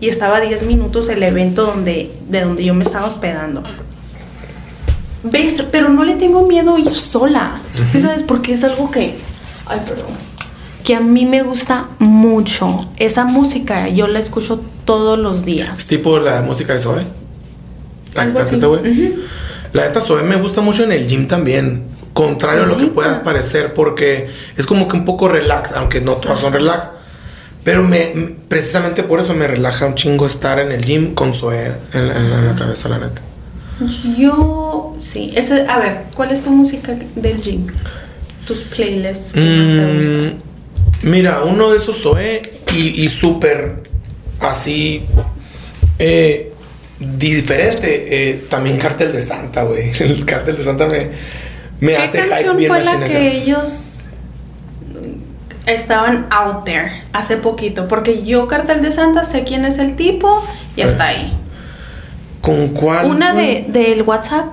Y estaba a 10 minutos el evento donde, de donde yo me estaba hospedando. ¿Ves? Pero no le tengo miedo a ir sola. ¿Sí sabes? Porque es algo que. Ay, perdón. Que a mí me gusta mucho. Esa música yo la escucho todos los días. Tipo la música de Zoe. La que este güey. Ujú. La neta Zoe me gusta mucho en el gym también. Contrario a lo que puedas parecer, porque es como que un poco relax, aunque no todas son relax. Pero me, precisamente por eso me relaja un chingo estar en el gym con Zoe en, en en la cabeza, la neta. Yo, sí. Ese, a ver, ¿cuál es tu música del gym? Tus playlists que más te gustan. Mm, mira, uno de esos Zoe y, y súper así eh, diferente. eh, también Cartel de Santa, güey. El Cartel de Santa me, me ¿Qué hace canción fue la acá. que ellos estaban out there hace poquito? Porque yo, Cartel de Santa, sé quién es el tipo y está ahí. ¿Con cuál? Una de del WhatsApp,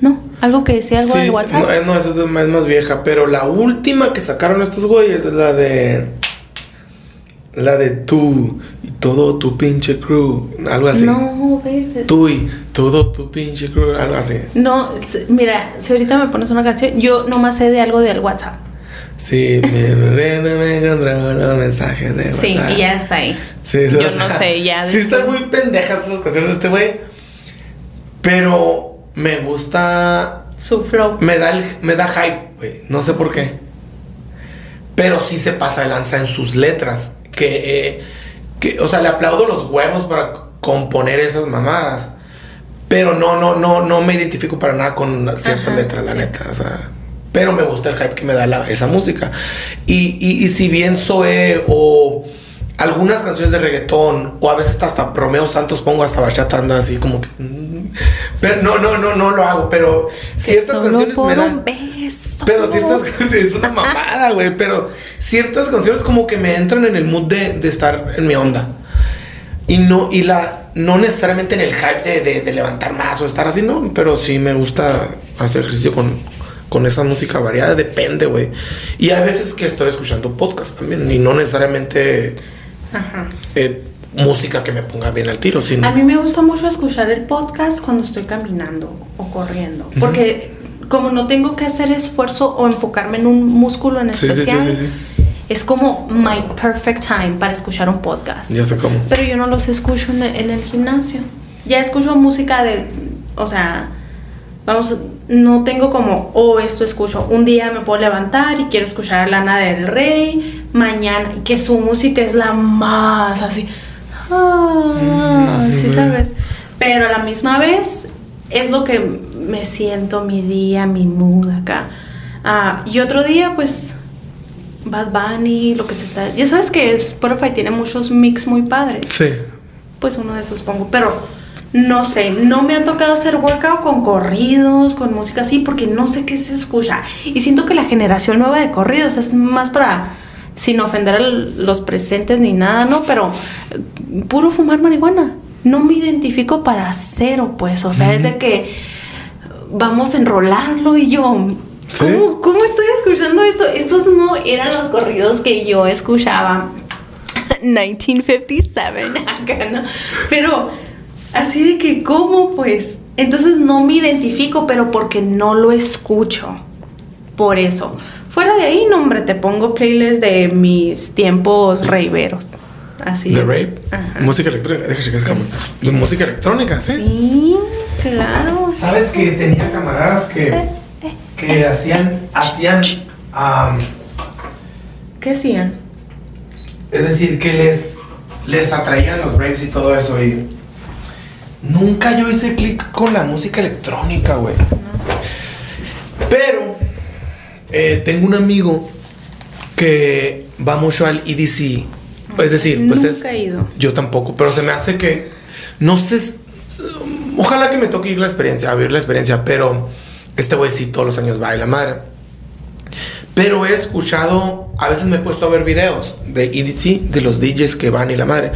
¿no? Algo que decía algo Sí, del WhatsApp. No, eh, no, esa es, más vieja, pero la última que sacaron estos güeyes es la de. La de tú y todo tu pinche crew. Algo así. No, ves. Tú y todo tu pinche crew. Algo así. No, mira, si ahorita me pones una canción, yo nomás sé de algo del WhatsApp. Sí, me, me, me encontró los mensajes de Sí, WhatsApp. y ya está ahí. Sí, Yo o sea, no sé, ya. Sí, están muy pendejas esas canciones de este güey. Pero me gusta. Su flow. Me da, el- me da hype, güey. No sé por qué. Pero sí se pasa de lanza en sus letras. Que, eh, que, o sea, le aplaudo los huevos para componer esas mamadas. Pero no, no, no, no me identifico para nada con ciertas Ajá, letras, la sí. neta. O sea, pero me gusta el hype que me da la- esa música. Y, y, y si bien Zoe o algunas canciones de reggaetón, o a veces hasta Romeo Santos pongo hasta bachata, anda así como que. mm, Pero no, no, no, no lo hago. Pero ciertas canciones me dan. un beso. Pero ciertas es una mamada, güey. Pero ciertas canciones como que me entran en el mood de, de estar en mi onda. Y no, y la, no necesariamente en el hype de, de- de levantar más o estar así, no. Pero sí me gusta hacer ejercicio con, con esa música variada. Depende, güey. Y hay veces que estoy escuchando podcast también. Y no necesariamente Ajá. eh, música que me ponga bien al tiro, sino. A mí me gusta mucho escuchar el podcast cuando estoy caminando o corriendo. Porque como no tengo que hacer esfuerzo o enfocarme en un músculo en sí, especial, sí, sí. es como my perfect time para escuchar un podcast. Ya sé cómo. Pero yo no los escucho en el, en el gimnasio. Ya escucho música de, o sea, vamos, no tengo como, oh, esto escucho. Un día me puedo levantar y quiero escuchar a Lana del Rey, mañana, que su música es la más así, ah, sí Ujú. sabes. Pero a la misma vez es lo que me siento mi día, mi mood acá. Ah, y otro día, pues, Bad Bunny, lo que se está... Ya sabes que Spotify tiene muchos mix muy padres. Sí. Pues uno de esos pongo. Pero no sé, no me ha tocado hacer workout con corridos, con música así, porque no sé qué se escucha. Y siento que la generación nueva de corridos es más para, sin ofender a los presentes ni nada, ¿no? Pero eh, puro fumar marihuana. No me identifico para cero, pues. O sea, es de que vamos a enrolarlo y yo... ¿Sí? ¿Cómo, ¿Cómo estoy escuchando esto? Estos no eran los corridos que yo escuchaba 1957 acá, ¿no? Pero así de que, ¿cómo pues? Entonces no me identifico, pero porque no lo escucho. Por eso. Fuera de ahí, no, hombre, te pongo playlist de mis tiempos raveros. Así. De rape. Ajá. Música electrónica. Deja checar cámara. De música electrónica, sí. Sí, claro. ¿Sabes que tenía camaradas que, que hacían, hacían, am, ¿Qué hacían? es decir, que les, les atraían los raves y todo eso y nunca yo hice clic con la música electrónica, güey. Pero eh, tengo un amigo que va mucho al EDC, es decir, pues Nunca es, he ido. yo tampoco, pero se me hace que no sé. Ojalá que me toque ir la experiencia, a vivir la experiencia, pero este güey sí todos los años va y la madre. Pero he escuchado, a veces me he puesto a ver videos de EDC, de los DJs que van y la madre.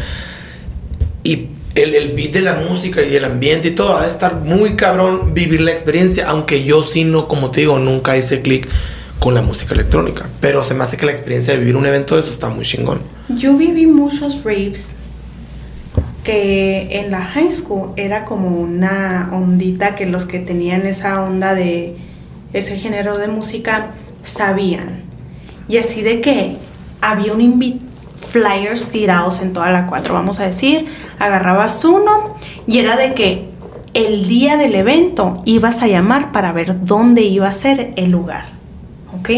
Y el, el beat de la música y el ambiente y todo, va a estar muy cabrón vivir la experiencia, aunque yo sí no, como te digo, nunca hice clic con la música electrónica. Pero se me hace que la experiencia de vivir un evento de eso está muy chingón. Yo viví muchos raves que en la high school era como una ondita que los que tenían esa onda de ese género de música sabían. Y así de que había un invi- flyers tirados en toda la cuatro, vamos a decir, agarrabas uno y era de que el día del evento ibas a llamar para ver dónde iba a ser el lugar. ¿Ok?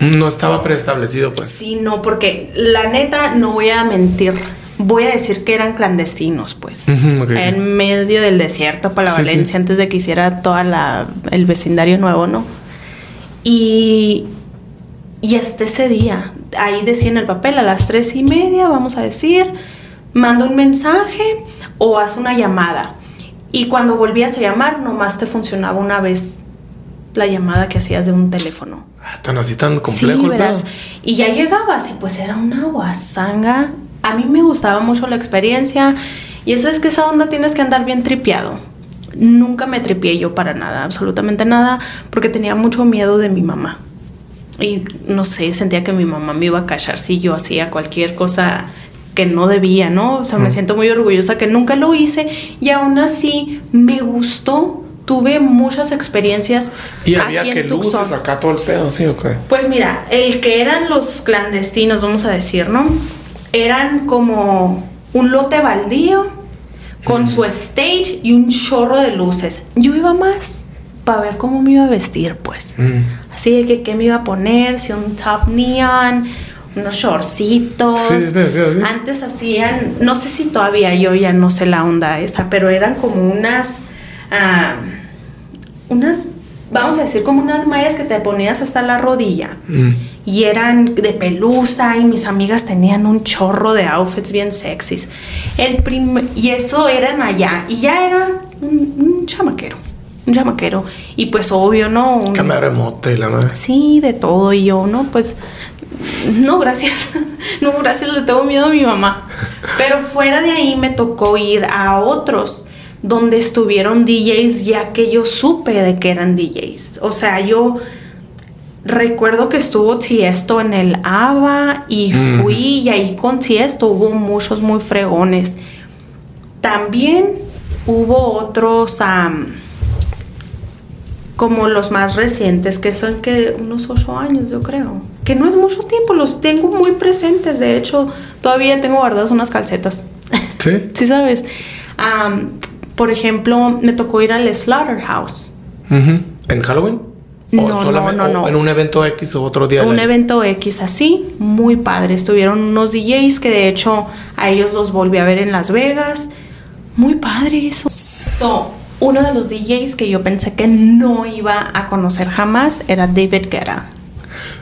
No estaba preestablecido, pues. Sí, no, porque la neta no voy a mentir. Voy a decir que eran clandestinos, pues. En medio del desierto para sí. Valencia antes de que hiciera toda la el vecindario nuevo, ¿no? Y y hasta ese día, ahí decía en el papel a las tres y media, vamos a decir, manda un mensaje o haz una llamada. Y cuando volvías a llamar, nomás te funcionaba una vez la llamada que hacías de un teléfono. Ah, tan así tan complejo Sí, verás. Y ya llegabas y pues era una guasanga. A mí me gustaba mucho la experiencia. Y eso es que esa onda tienes que andar bien tripeado. Nunca me tripié yo para nada, absolutamente nada, porque tenía mucho miedo de mi mamá. Y no sé, sentía que mi mamá me iba a callar si yo hacía cualquier cosa que no debía, ¿no? O sea, me siento muy orgullosa que nunca lo hice y aún así me gustó tuve muchas experiencias. Y había aquí que luces acá todo el pedo, ¿sí o qué? Pues mira, el que eran los clandestinos, vamos a decir, ¿no? Eran como un lote baldío con su stage y un chorro de luces. Yo iba más para ver cómo me iba a vestir, pues. Mm. Así de que qué me iba a poner, si un top neon, unos shortcitos. Sí, sí, sí, sí. Antes hacían, no sé si todavía yo ya no sé la onda esa, pero eran como unas, ah, unas, vamos a decir como unas mallas que te ponías hasta la rodilla. Mm. Y eran de pelusa y mis amigas tenían un chorro de outfits bien sexys. El y eso eran allá. Y ya era un, un chamaquero. Chamaquero. Y pues obvio, ¿no? Un- Cámara remota y la madre. Sí, de todo. Y yo, no, pues, no, gracias. No, gracias, le tengo miedo a mi mamá. Pero fuera de ahí me tocó ir a otros donde estuvieron DJs ya que yo supe de que eran DJs. O sea, yo recuerdo que estuvo Tiesto en el ABA y fui y ahí con Tiesto hubo muchos muy fregones. También hubo otros am, como los más recientes, que son que unos ocho años, yo creo. Que no es mucho tiempo, los tengo muy presentes. De hecho, todavía tengo guardadas unas calcetas. ¿Sí? ¿Sí sabes? Por ejemplo, me tocó ir al Slaughterhouse. Ujú. ¿En Halloween? No, no, no, o no. En un evento X o otro día. Un evento X así, muy padre. Estuvieron unos DJs que de hecho a ellos los volví a ver en Las Vegas. Muy padre eso. So, uno de los DJs que yo pensé que no iba a conocer jamás era David Guetta.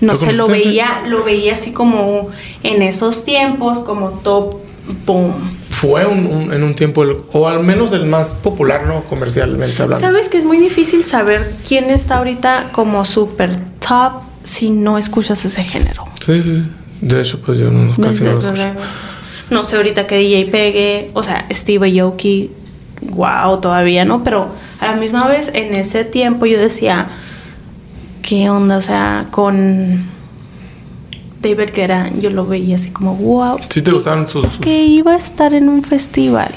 No ¿Lo sé, lo veía, lo veía así como en esos tiempos, como top boom. Fue un- un- en un tiempo, el- o al menos el más popular, ¿no? Comercialmente hablando. Sabes que es muy difícil saber quién está ahorita como super top si no escuchas ese género. Sí, sí, sí. De hecho, pues yo no, casi no lo escucho. No sé ahorita que DJ pegue, o sea, Steve Aoki, wow, todavía no, pero a la misma vez en ese tiempo yo decía, ¿qué onda? O sea, con David Guetta yo lo veía así como, wow, Sí te gustaban sus... sus- que iba a estar en un festival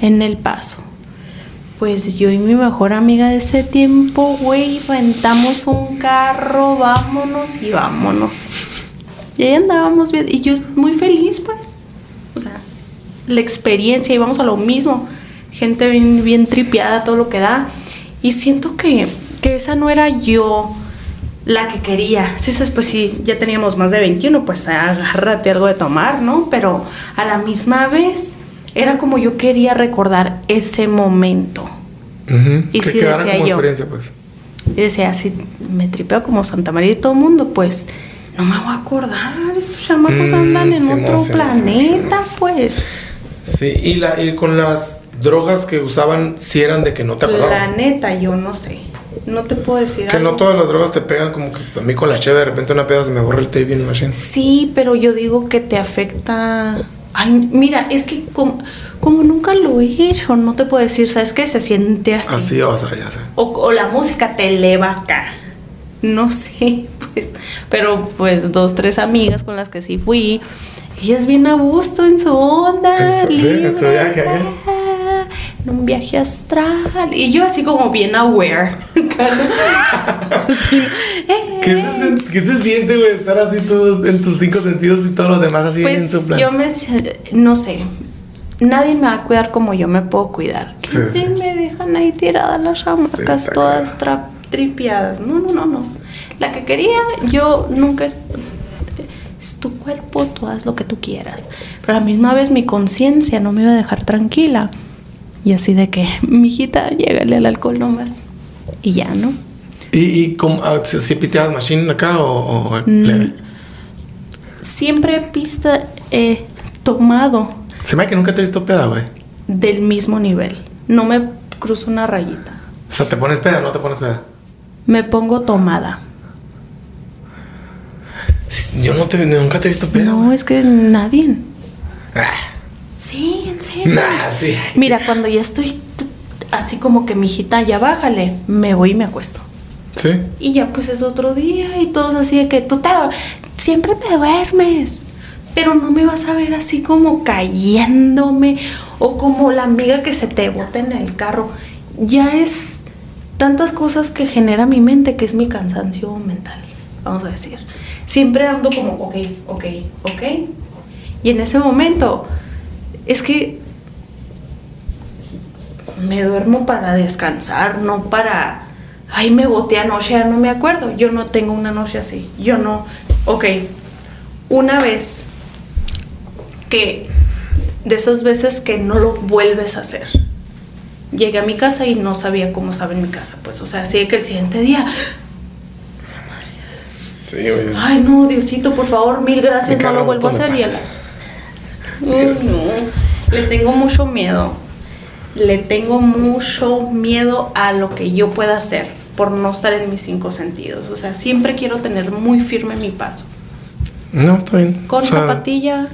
en El Paso. Pues yo y mi mejor amiga de ese tiempo, güey, rentamos un carro, vámonos y vámonos. Y ahí andábamos bien, y yo muy feliz, pues. O sea, la experiencia, íbamos a lo mismo. Gente bien, bien tripeada, todo lo que da. Y siento que, que esa no era yo la que quería. Sí, sabes, pues sí, ya teníamos más de 21, pues agárrate algo de tomar, ¿no? Pero a la misma vez era como yo quería recordar ese momento. Y que sí decía como yo. experiencia, pues. Y decía, si me tripeo como Santa María y todo el mundo, pues no me voy a acordar. Estos chamacos Mm, andan en otro planeta, pues. Sí, y, la, y con las drogas que usaban, si eran de que no te La acordabas. neta, yo no sé. No te puedo decir Que algo. no todas las drogas te pegan, como que a mí con la cheve de repente una peda se me borra el tape bien machine. Sí, pero yo digo que te afecta. Ay, mira, es que como, como nunca lo he hecho, no te puedo decir, ¿sabes qué? Se siente así. Así, o sea, ya sé. O, o la música te eleva acá. No sé, pues. Pero pues dos, tres amigas con las que sí fui. Ellas bien a gusto en su onda. En su- sí, en su viaje, ¿eh? En un viaje astral. Y yo así como bien aware. ¿Qué se, qué se siente, güey? Estar así todos en tus cinco sentidos y todos los demás así en su Pues plan. yo me... No sé. Nadie me va a cuidar como yo me puedo cuidar. Que Sí, sí. me dejan ahí tiradas las chamacas, está todas tra- tripiadas. No, no, no, no. La que quería, yo nunca... Es, es tu cuerpo, tú haz lo que tú quieras. Pero a la misma vez mi conciencia no me iba a dejar tranquila. Y así de que, mijita, llégale al alcohol nomás. Y ya, ¿no? ¿Y, y cómo- ah, si pisteabas machine acá o, o Mm. leve? Siempre pista, he tomado Se me hace que nunca te he visto peda, güey. del mismo nivel. No me cruzo una rayita. O sea, ¿te pones peda o no te pones peda? Me pongo tomada. Yo no te, nunca te he visto peda, No, es que nadie. Ah, Sí, en serio. nah, sí. Mira, cuando ya estoy así como que mijita, ya bájale, me voy y me acuesto. Sí. Y ya pues es otro día y todos así de que tú te siempre te duermes. Pero no me vas a ver así como cayéndome o como la amiga que se te bota en el carro. Ya es tantas cosas que genera mi mente, que es mi cansancio mental, vamos a decir. Siempre ando como, ok, ok, ok. Y en ese momento, es que me duermo para descansar, no para, ay, me boté anoche, ya no me acuerdo. Yo no tengo una noche así. Yo no, ok, una vez que, de esas veces que no lo vuelves a hacer. Llegué a mi casa y no sabía cómo estaba en mi casa, pues, o sea, así que el siguiente día, Sí, ay, no, Diosito, por favor, mil gracias, no lo vuelvo a hacer. Y el- Uy, no, le tengo mucho miedo. Le tengo mucho miedo a lo que yo pueda hacer por no estar en mis cinco sentidos. O sea, siempre quiero tener muy firme mi paso. No, está bien. Con O sea, zapatilla.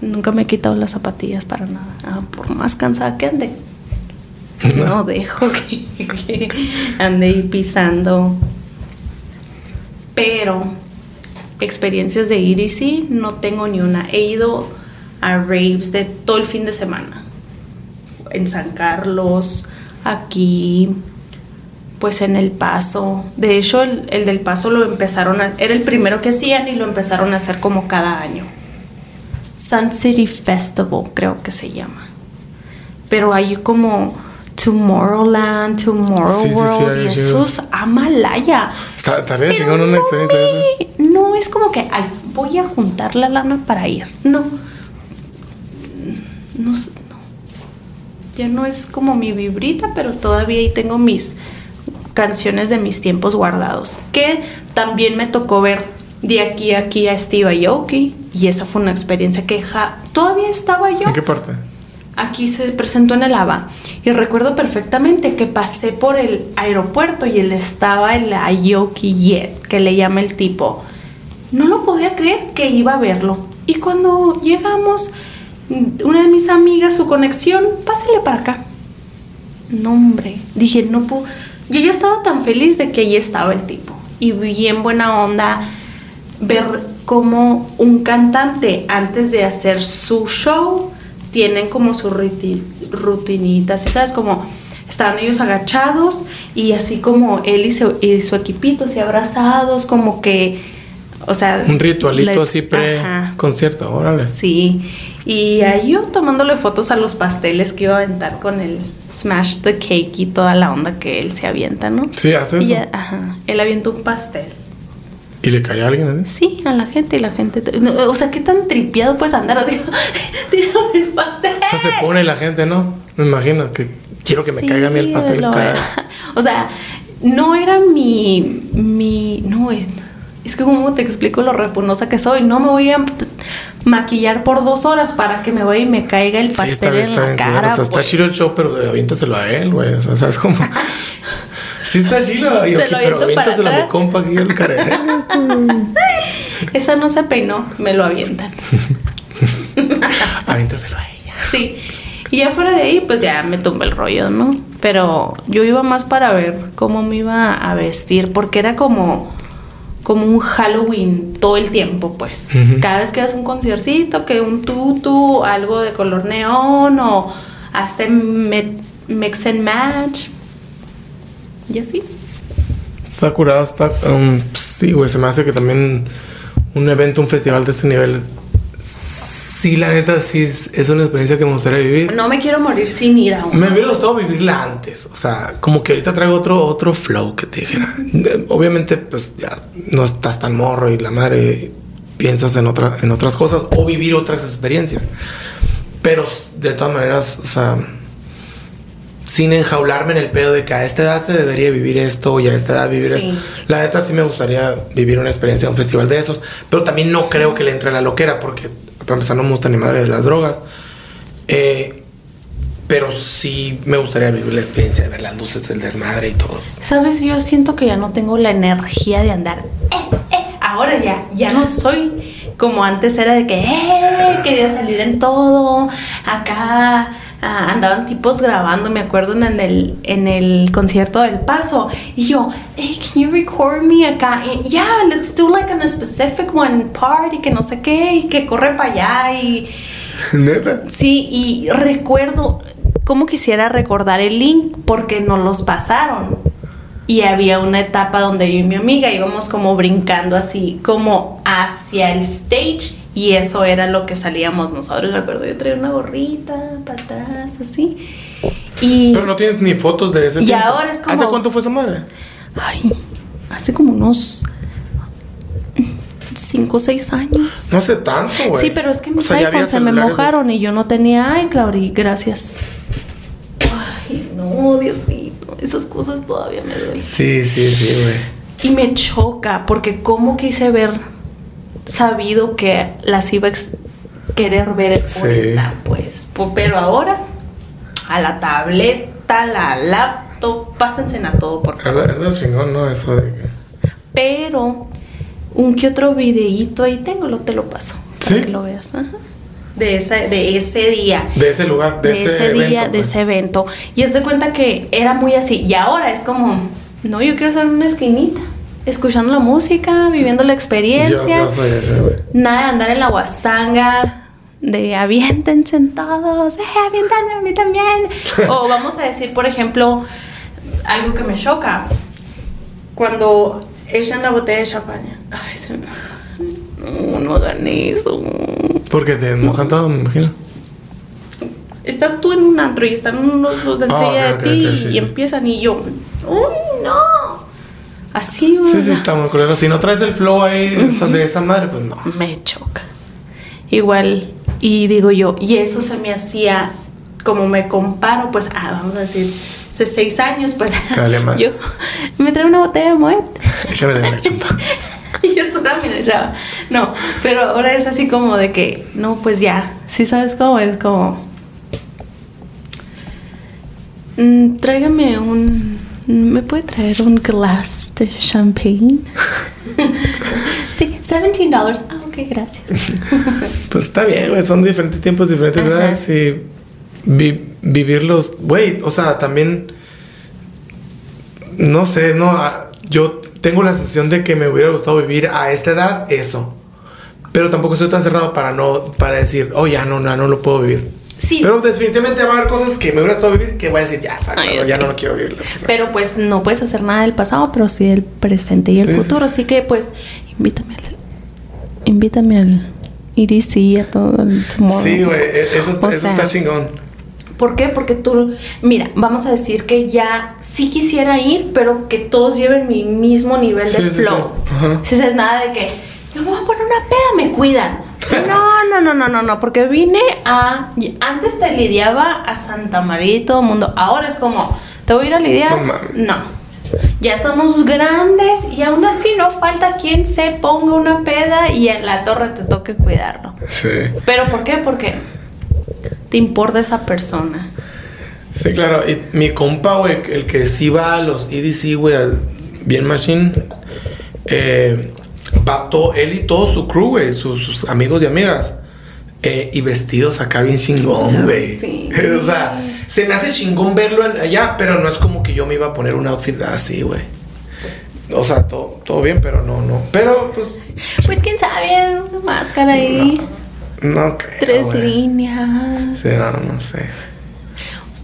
Nunca me he quitado las zapatillas para nada. Ah, por más cansada que ande. No dejo que, que ande ahí pisando. Pero experiencias de ir y sí, no tengo ni una. He ido a raves de todo el fin de semana. En San Carlos, aquí, pues en El Paso. De hecho, el, el del Paso lo empezaron a... Era el primero que hacían y lo empezaron a hacer como cada año. Sun City Festival, creo que se llama. Pero hay como Tomorrowland, Tomorrow Sí, sí, sí, World y sí. es Amalaya. Estaría chingón una experiencia de. No es como que, ay, voy a juntar la lana para ir. No. No, sé, no. Ya no es como mi vibrita, pero todavía ahí tengo mis canciones de mis tiempos guardados. Que también me tocó ver de aquí a aquí a Steve Aoki. Y esa fue una experiencia que ja- todavía estaba yo ¿En qué parte? aquí se presentó en el ABA y recuerdo perfectamente que pasé por el aeropuerto y él estaba en la Aoki Jet, que le llama el tipo. No lo podía creer que iba a verlo. Y cuando llegamos, una de mis amigas, su conexión, pásale para acá. No, hombre, dije, no puedo. Yo ya estaba tan feliz de que ahí estaba el tipo. Y bien buena onda ver cómo un cantante, antes de hacer su show, tienen como su ruti- rutinita, ¿sí sabes? Como estaban ellos agachados y así como él y su, y su equipito, así abrazados, como que, o sea... Un ritualito así Ajá. pre-concierto, órale. Sí, y ahí yo tomándole fotos a los pasteles que iba a aventar con el Smash the Cake y toda la onda que él se avienta, ¿no? Sí, hace Y eso. ya, ajá, él avientó un pastel. ¿Y le cae a alguien así? Sí, a la gente y la gente. no, o sea, qué tan tripiado puedes andar así. Tírame el pastel. O sea, se pone la gente, ¿no? Me imagino que quiero que me Sí, caiga a mí el pastel. lo era. O sea, no era mi. mi no, es, es que, como te explico lo repugnosa que soy? No me voy a maquillar por dos horas para que me vaya y me caiga el Sí, pastel está bien, en está la bien. cara. claro, o sea, está chido el show, pero aviéntaselo a él, güey. O sea, ¿sabes cómo? sí está chido, pero aviéntaselo a mi compa aquí el care. Esa no se peinó, me lo avientan. aviéntaselo a ella. Sí. Y ya fuera de ahí, pues ya me tumbé el rollo, ¿no? Pero yo iba más para ver cómo me iba a vestir, porque era como, como un Halloween todo el tiempo, pues. Cada vez que haces un conciertito, que un tutu, algo de color neón, o hasta mix and match. Y así. Está curado, está. um, sí, güey, se me hace que también un evento, un festival de este nivel. Sí, la neta, sí es, es una experiencia que me gustaría vivir. No me quiero morir sin ir a uno. Me hubiera gustado vivirla antes. O sea, como que ahorita traigo otro, otro flow que te dijera. Obviamente, pues ya no estás tan morro y la madre piensas en, otra, en otras cosas o vivir otras experiencias. Pero de todas maneras, o sea, sin enjaularme en el pedo de que a esta edad se debería vivir esto y a esta edad vivir Sí. esto. La neta sí me gustaría vivir una experiencia, un festival de esos, pero también no creo que le entre la loquera porque para empezar no me gusta ni madre de las drogas. Eh, pero sí me gustaría vivir la experiencia de ver las luces del desmadre y todo. Sabes, yo siento que ya no tengo la energía de andar. Eh, eh, ahora ya, ya no soy como antes era de que eh, quería salir en todo. Acá ah, andaban tipos grabando, me acuerdo en el, en el concierto del Paso. Y yo, hey, can you record me acá? Yeah, let's do like a specific one party, que no sé qué, y que corre para allá y. Neta. Sí, y recuerdo, ¿cómo quisiera recordar el link? Porque nos los pasaron. Y había una etapa donde yo y mi amiga íbamos como brincando así, como hacia el stage. Y eso era lo que salíamos nosotros. Me acuerdo, yo traía una gorrita para atrás, así. Y, Pero no tienes ni fotos de ese Y tiempo. ahora es como- ¿Hace cuánto fue esa madre? ay, hace como unos 5 o 6 años. No hace tanto, güey. Sí, pero es que mis O sea, iPhones se me de- mojaron y yo no tenía iCloud y gracias. Ay, no, Diosito, esas cosas todavía me duelen. Sí, sí, sí, güey. Y me choca porque como quise ver sabido que las iba a querer ver Sí. ahorita, pues. Pero ahora, a la tableta, la laptop, pásense a todo, por favor. es lo chingón, ¿no? Eso de que... Pero un que otro videíto ahí tengo, lo te lo paso. Para ¿Sí? que lo veas. Ajá. De, esa, de ese día. De ese lugar, de, De, ese, ese, día, evento, de pues. ese evento. Y es de cuenta que era muy así. Y ahora es como, no, yo quiero en una esquinita, escuchando la música, viviendo la Yo, experiencia. yo soy ese, güey. Nada de andar en la guasanga, de avienten sentados, eh, a mí también. o vamos a decir, por ejemplo, algo que me choca. Cuando echan la botella de champaña. Ay, se me... No, no hagan eso. Porque te mojan todo, me imagino. Estás tú en un antro y están unos los de Ah, enseguida ok, de ti sí, y sí. empiezan y yo, ¡Uy, no! Así, Sí, sí, ¿verdad? está muy culero. Si no traes el flow ahí de esa- de esa madre, pues no. me choca. Igual, y digo yo, y eso se me hacía, como me comparo, pues, ah, vamos a decir, hace seis años, pues, yo me trae una botella de muerte. Échame de la chumpa. y yo sola me la echaba. No, pero ahora es así como de que, no, pues ya, sí sabes cómo, es como, mm, tráigame un, ¿me puede traer un glass de champagne? sí, 17 dólares. Ah, ok, gracias. Pues está bien, güey. Son diferentes tiempos, diferentes edades. Y vi- vivirlos, güey. O sea, también. No sé, no. ah, Yo tengo la sensación de que me hubiera gustado vivir a esta edad eso. Pero tampoco estoy tan cerrado para no. Para decir, oh, ya no, no, no lo puedo vivir. Sí. Pero definitivamente va a haber cosas que me hubiera gustado vivir que voy a decir, ya, Ay, ya sí. no lo quiero vivir. Pero pues no puedes hacer nada del pasado, pero sí del presente y el Sí, futuro. sí. Así que pues invítame al, invítame al EDC a todo el tomorrow. Sí, güey. e- Eso, está- O eso sea, está chingón. ¿Por qué? Porque tú, mira, vamos a decir que ya sí quisiera ir, pero que todos lleven mi mismo nivel de sí, sí. flow. Si es nada de que yo me voy a poner una peda, me cuidan. No, no, no, no, no, no, porque vine a. Antes te lidiaba a Santa María y todo el mundo. Ahora es como, ¿te voy a ir a lidiar? No mames. No. Ya estamos grandes y aún así no falta quien se ponga una peda y en la torre te toque cuidarlo. Sí. ¿Pero por qué? Porque te importa esa persona. Sí, claro. Y mi compa, güey, el que sí va a los EDC, güey, bien machine, eh, va todo, él y todo su crew, güey, sus, sus amigos y amigas. eh, y vestidos acá bien chingón, Ah, güey. sí. o sea, se me hace chingón verlo en allá, pero no es como que yo me iba a poner un outfit así, güey. O sea, todo, todo bien, pero no, no. Pero, pues, Pues quién sabe, máscara ahí, no creo. tres líneas, Sí, no, no sé.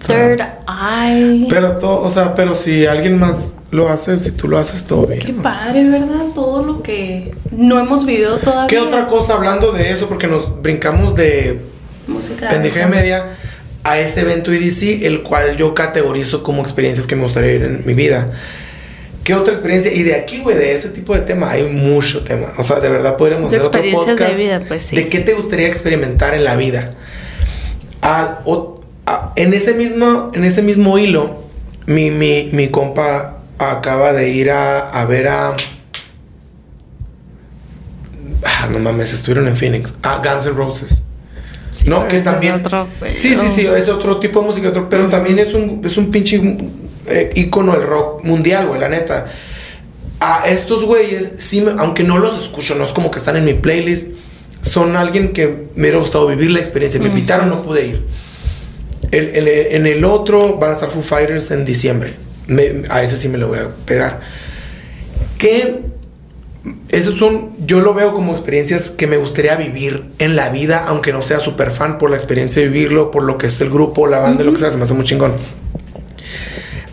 third eye. Pero todo, o sea, pero si alguien más lo hace, si tú lo haces, todo bien. Qué sea. padre, ¿verdad? Todo lo que no hemos vivido todavía. ¿Qué otra cosa hablando de eso? Porque nos brincamos de Música. pendeja de media a ese evento EDC, el cual yo categorizo como experiencias que me gustaría ir en mi vida. ¿Qué otra experiencia? Y de aquí, güey, de ese tipo de tema, hay mucho tema. O sea, de verdad podríamos hacer otro experiencias de podcast. vida, pues, sí. De qué te gustaría experimentar en la vida. Al, o- a- en, ese mismo, en ese mismo hilo, mi, mi, mi compa acaba de ir a, a ver a. Ah, no mames, estuvieron en Phoenix. A Guns N' Roses. Sí, no, que también. otro, sí, sí, sí, es otro tipo de música, otro- pero también es un, es un pinche eh, ícono del rock mundial, güey, la neta. A estos güeyes, sí, me- aunque no los escucho, no es como que están en mi playlist, son alguien que me hubiera gustado vivir la experiencia. Me invitaron, no pude ir. El- el- en el otro van a estar Foo Fighters en diciembre. Me- a ese sí me lo voy a pegar. Que esos son, yo lo veo como experiencias que me gustaría vivir en la vida, aunque no sea súper fan por la experiencia de vivirlo, por lo que es el grupo, la banda, lo que sea, se me hace muy chingón.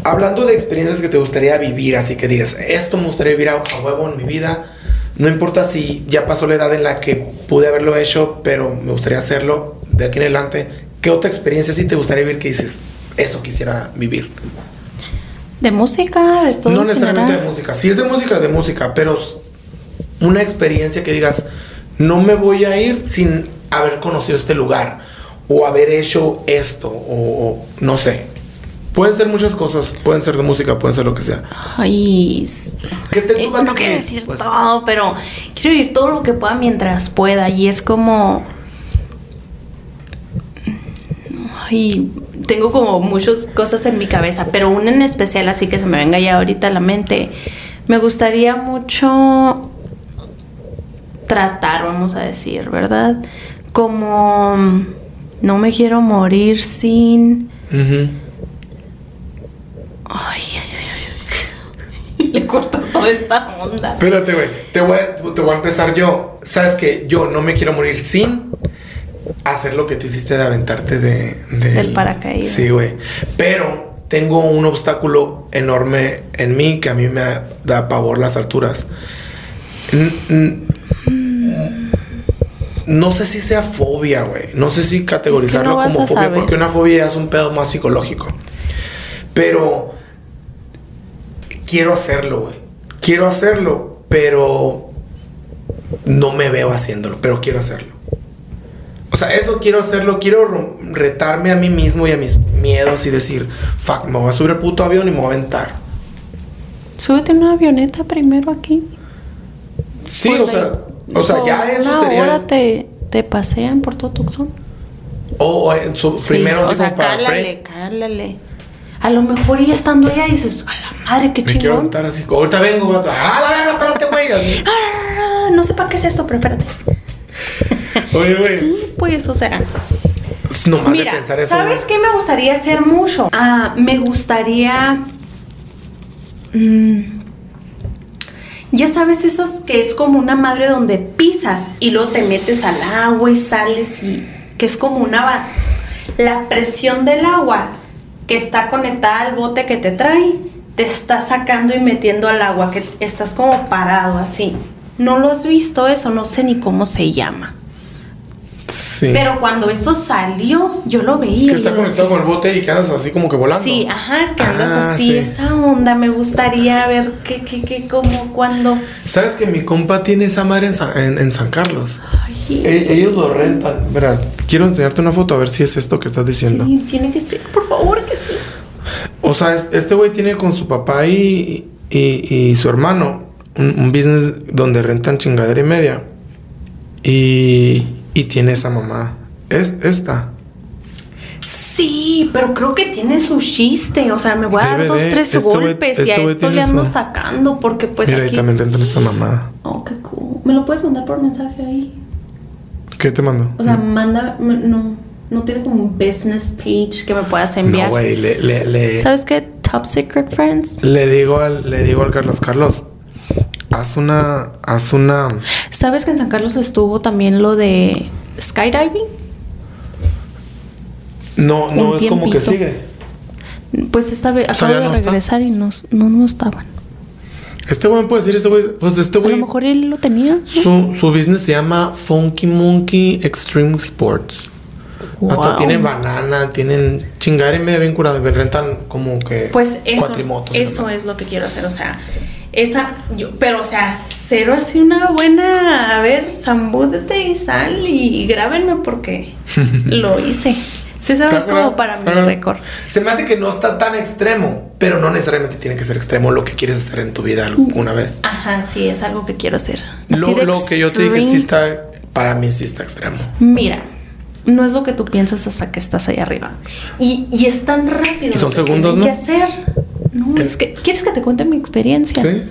Hablando de experiencias que te gustaría vivir, así que digas, esto me gustaría vivir a, a huevo en mi vida, no importa si ya pasó la edad en la que pude haberlo hecho, pero me gustaría hacerlo de aquí en adelante. ¿Qué otra experiencia sí te gustaría vivir que dices, eso quisiera vivir? De música, de todo. No en necesariamente de música. Si es de música, de música, pero una experiencia que digas, no me voy a ir sin haber conocido este lugar o haber hecho esto o, o no sé. Pueden ser muchas cosas, pueden ser de música, pueden ser lo que sea. Ay, Que esté eh, no quiero decir pues. todo, pero quiero vivir todo lo que pueda mientras pueda. Y es como. Ay, tengo como muchas cosas en mi cabeza, pero una en especial, así que se me venga ya ahorita a la mente. Me gustaría mucho tratar, vamos a decir, ¿verdad? Como no me quiero morir sin. Ujú. Ay, ay, ay, ay. Le corto toda esta onda. Espérate, güey. Te voy, a, te voy a empezar yo. Sabes que yo no me quiero morir sin hacer lo que tú hiciste de aventarte de, de- Del paracaídas. Sí, güey. Pero tengo un obstáculo enorme en mí que a mí me da pavor las alturas. No sé si sea fobia, güey. No sé si categorizarlo no como fobia porque una fobia es un pedo más psicológico. Pero quiero hacerlo, güey. Quiero hacerlo, pero no me veo haciéndolo, pero quiero hacerlo. O sea, eso quiero hacerlo, quiero ro- retarme a mí mismo y a mis miedos y decir, fuck, me voy a subir al puto avión y me voy a aventar. Súbete en una avioneta primero aquí. Sí, Por o la- sea, o sea, ya eso sería. hora te, te pasean por todo Tucson. O, o en su- primero o así sea, como para cálale, cálale. A lo mejor ya estando allá dices, a la madre, qué Me quiero aventar así. Ahorita vengo, vato. Ah, la verga, espérate, güey. no sé para qué es esto, pero espérate. Oye, güey. Sí, pues, o sea. Nomás Mira, de pensar eso. ¿sabes qué me gustaría hacer mucho? Ah, me gustaría. mm, ya sabes, esas que es como una madre donde pisas y luego te metes al agua y sales y. que es como una. La presión del agua que está conectada al bote que te trae, te está sacando y metiendo al agua, que estás como parado así. No lo has visto eso, no sé ni cómo se llama. Sí. Pero cuando eso salió, yo lo veía. que está conectado con el bote y que andas así como que volando. Sí, ajá, que andas Ah, así, sí. esa onda, me gustaría ver qué, qué, qué, cómo, cuándo. ¿Sabes que mi compa tiene esa madre en San, en- en San Carlos? Ay, E- ellos lo rentan. Verás, quiero enseñarte una foto a ver si es esto que estás diciendo. sí, tiene que ser, por favor, que sí. O sea, es- este güey tiene con su papá y, y, y su hermano un, un business donde rentan chingadera y media. Y, y tiene esa mamá. Es esta. Sí, pero creo que tiene su chiste, o sea, me voy a dar Debe dos, tres este golpes y este a güey esto le ando su- sacando porque pues Mira, ahí aquí... también rentan esta mamá. Oh, qué cool. ¿Me lo puedes mandar por mensaje ahí? ¿Qué te mando? O sea, manda, m- no, no tiene como un business page que me puedas enviar. no, güey, le, le, le, ¿Sabes qué? Top Secret Friends. le digo al, le digo al Carlos, Carlos, haz una, haz una, ¿Sabes que en San Carlos estuvo también lo de skydiving? no, no Un es como que sigue. Pues esta vez acabo de no está. regresar y no, no, no estaban. Este güey me puede decir, este güey, pues este A lo mejor él lo tenía. ¿no? su, su business se llama Funky Monkey Extreme Sports. Hasta Wow. tienen banana, tienen chingadera y media bien curada. me Rentan como que Pues eso, cuatrimotos. eso es lo que quiero hacer, o sea, esa, yo, pero o sea, cero así una buena, a ver, zambúdete y sal y grábenme porque lo hice. Sí, sabes como para mi récord. Se me hace que no está tan extremo, pero no necesariamente tiene que ser extremo lo que quieres hacer en tu vida alguna vez. Ajá, sí, es algo que quiero hacer. Lo, lo que yo te dije sí está, para mí sí está extremo. Mira, no es lo que tú piensas hasta que estás ahí arriba. Y, y es tan rápido. Y son que segundos, ¿no? que hacer. Es que. ¿Quieres que te cuente mi experiencia? Sí.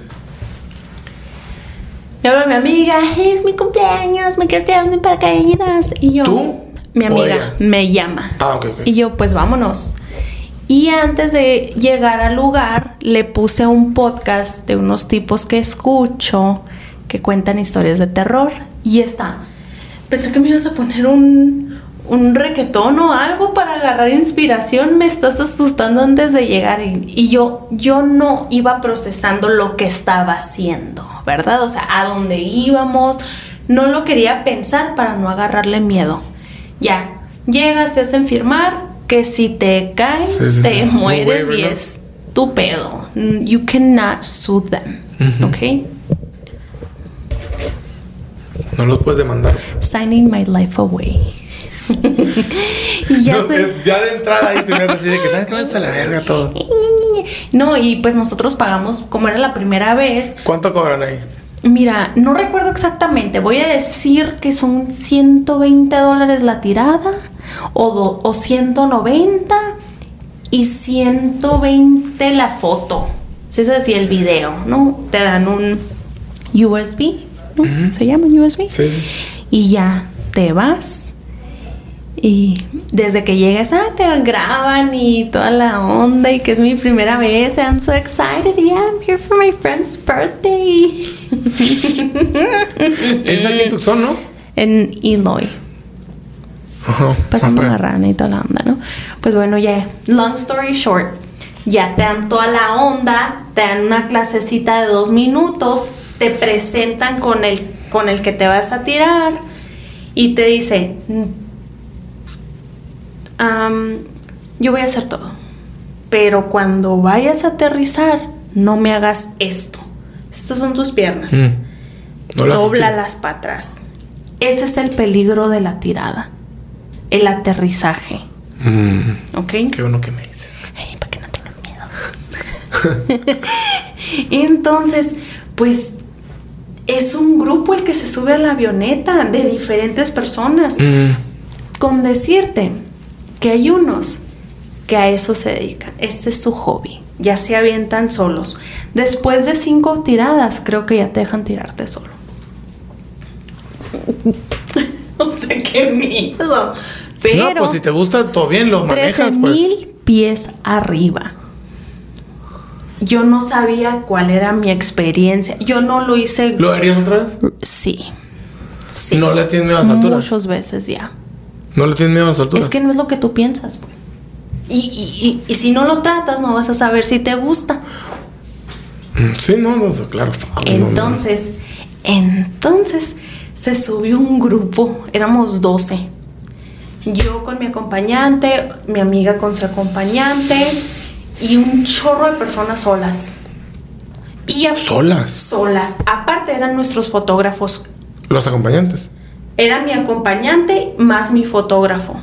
Me habla mi amiga, es mi cumpleaños, me quiero tirar un paracaídas. Y yo. ¿Tú? Mi ¿O amiga me llama. Ah, ok, ok. Y yo, pues vámonos. Y antes de llegar al lugar, le puse un podcast de unos tipos que escucho que cuentan historias de terror. Y está. Pensé que me ibas a poner un, un requetón o algo para agarrar inspiración. Me estás asustando antes de llegar. Y, yo, yo no iba procesando lo que estaba haciendo, ¿verdad? O sea, a dónde íbamos. No lo quería pensar para no agarrarle miedo. Ya, llegas, te hacen firmar que si te caes, Sí, sí, te sí. mueres y es tu pedo. You cannot sue them. ¿Ok? No los puedes demandar. Signing my life away. y ya No, se- eh, ya de entrada ahí se me hace así de que sabes que vas a la verga todo. No, y pues nosotros pagamos, como era la primera vez, ¿Cuánto cobran ahí? mira, no recuerdo exactamente, voy a decir que son 120 dólares la tirada o, do- o 190 y 120 la foto. Si es así el video, ¿no? Te dan un USB, ¿no? ¿Se llama USB? Sí, sí. y ya te vas. Y desde que llegas, ah, te graban y toda la onda y que es mi primera vez. I'm so excited. Yeah, I'm here for my friend's birthday. Es aquí en Tucson, ¿no? En Eloy. Ajá. Pasando la rana y toda la onda, ¿no? Pues bueno, ya, long story short, ya te dan toda la onda, te dan una clasecita de dos minutos, te presentan con el, con el que te vas a tirar y te dice, "Am, yo voy a hacer todo, pero cuando vayas a aterrizar, no me hagas esto. Estas son tus piernas. Mm. No las Dóblalas para atrás. Ese es el peligro de la tirada. El aterrizaje. Mm. ¿Ok? Qué bueno que me dices. Ay, para que no tengas miedo. Entonces, pues es un grupo el que se sube a la avioneta de diferentes personas. Mm. Con decirte que hay unos que a eso se dedican. Ese es su hobby. Ya se avientan solos. Después de cinco tiradas, creo que ya te dejan tirarte solo. o sea, qué miedo. Pero No, pues si te gusta, todo bien, lo manejas, pues. mil pies arriba. Yo no sabía cuál era mi experiencia. Yo no lo hice. ¿Lo harías otra vez? Sí. Sí. ¿No le tienes miedo a las alturas? Muchas veces ya. ¿No le tienes miedo a las alturas? Es que no es lo que tú piensas, pues. Y, y- y- y si no lo tratas, no vas a saber si te gusta. Mm, Sí, no, no, claro. No, no. Entonces, entonces se subió un grupo, éramos 12. Yo con mi acompañante, mi amiga con su acompañante y un chorro de personas solas. Y a- Solas. solas. Aparte eran nuestros fotógrafos. Los acompañantes. Era mi acompañante más mi fotógrafo.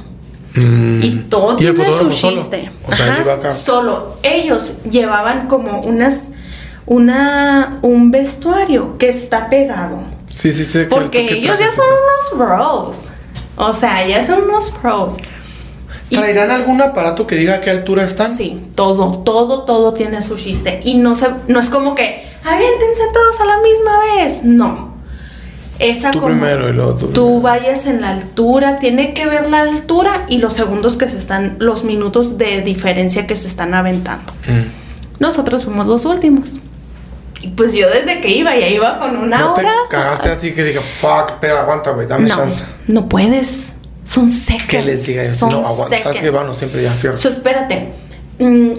Mm. Y todo ¿Y el tiene su fotógrafo solo? chiste. O sea, Ajá, acá. Solo. Ellos llevaban como unas. Una, un vestuario que está pegado. Sí, sí, sí. que- Porque que ellos ya son unos bros. O sea, ya son unos pros. Y- ¿Traerán algún aparato que diga a qué altura están? Sí, todo, todo, todo tiene su chiste. Y no se, no es como que aviéntense todos a la misma vez. No. Esa Tú como primero y luego tú vayas en la altura, tiene que ver la altura y los segundos que se están, los minutos de diferencia que se están aventando. Mm. Nosotros fuimos los últimos. Y pues yo desde que iba, ya iba con una ¿No te hora. cagaste así que diga, fuck, pero aguanta, güey, dame no, chance? no puedes. Son seconds. Que les diga eso. No, aguanta. ¿Sabes qué? seconds. Vamos, siempre ya, fierro. So, espérate. Mm,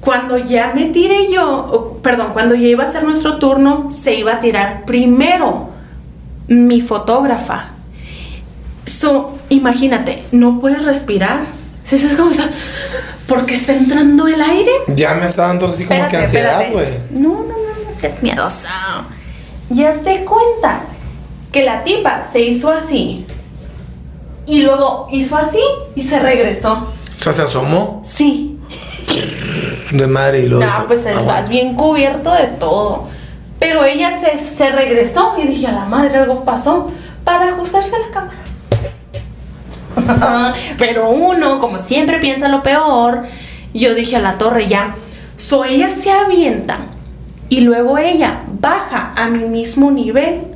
Cuando ya me tiré yo, perdón, cuando ya iba a ser nuestro turno, se iba a tirar primero mi fotógrafa. So, imagínate, no puedes respirar. Si sabes cómo está? Porque está entrando el aire. Ya me está dando así como que ansiedad, güey. No, no, no, no seas miedosa. Ya te cuenta que la tipa se hizo así. Y luego hizo así y se regresó. O sea, se asomó Sí. de madre y luego. No, pues "Aguanta". estás bien cubierto de todo. Pero ella se, se regresó y dije, a la madre, algo pasó para ajustarse a la cámara. Pero uno, como siempre, piensa lo peor. Yo dije a la torre ya. So ella se avienta y luego ella baja a mi mismo nivel.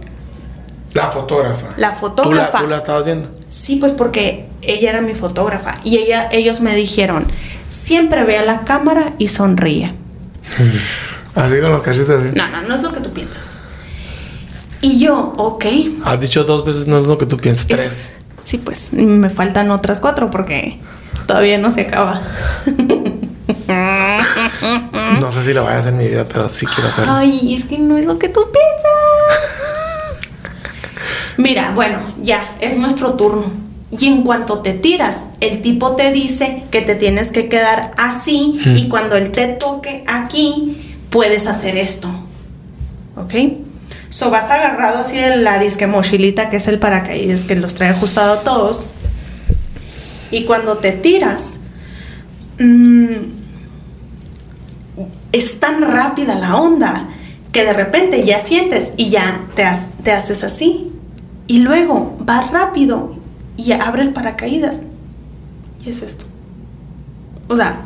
La fotógrafa. La fotógrafa. ¿Tú la, tú la estabas viendo? Sí, pues porque ella era mi fotógrafa y ella, ellos me dijeron, siempre ve a la cámara y sonríe. Así con los cachitos así. No, no, no es lo que tú piensas. Y yo, ok. Has dicho dos veces, no es lo que tú piensas. Tres. Es- sí, pues me faltan otras cuatro porque todavía no se acaba. No sé si lo voy a hacer en mi vida, pero sí quiero hacerlo. Ay, es que no es lo que tú piensas. Mira, bueno, ya, es nuestro turno. Y en cuanto te tiras, el tipo te dice que te tienes que quedar así y cuando él te toque aquí, puedes hacer esto. ¿Ok? So vas agarrado así de la disque mochilita que es el paracaídas que los trae ajustado a todos. Y cuando te tiras, mm, es tan rápida la onda que de repente ya sientes y ya te, te haces así. Y luego va rápido y abre el paracaídas. Y es esto. O sea,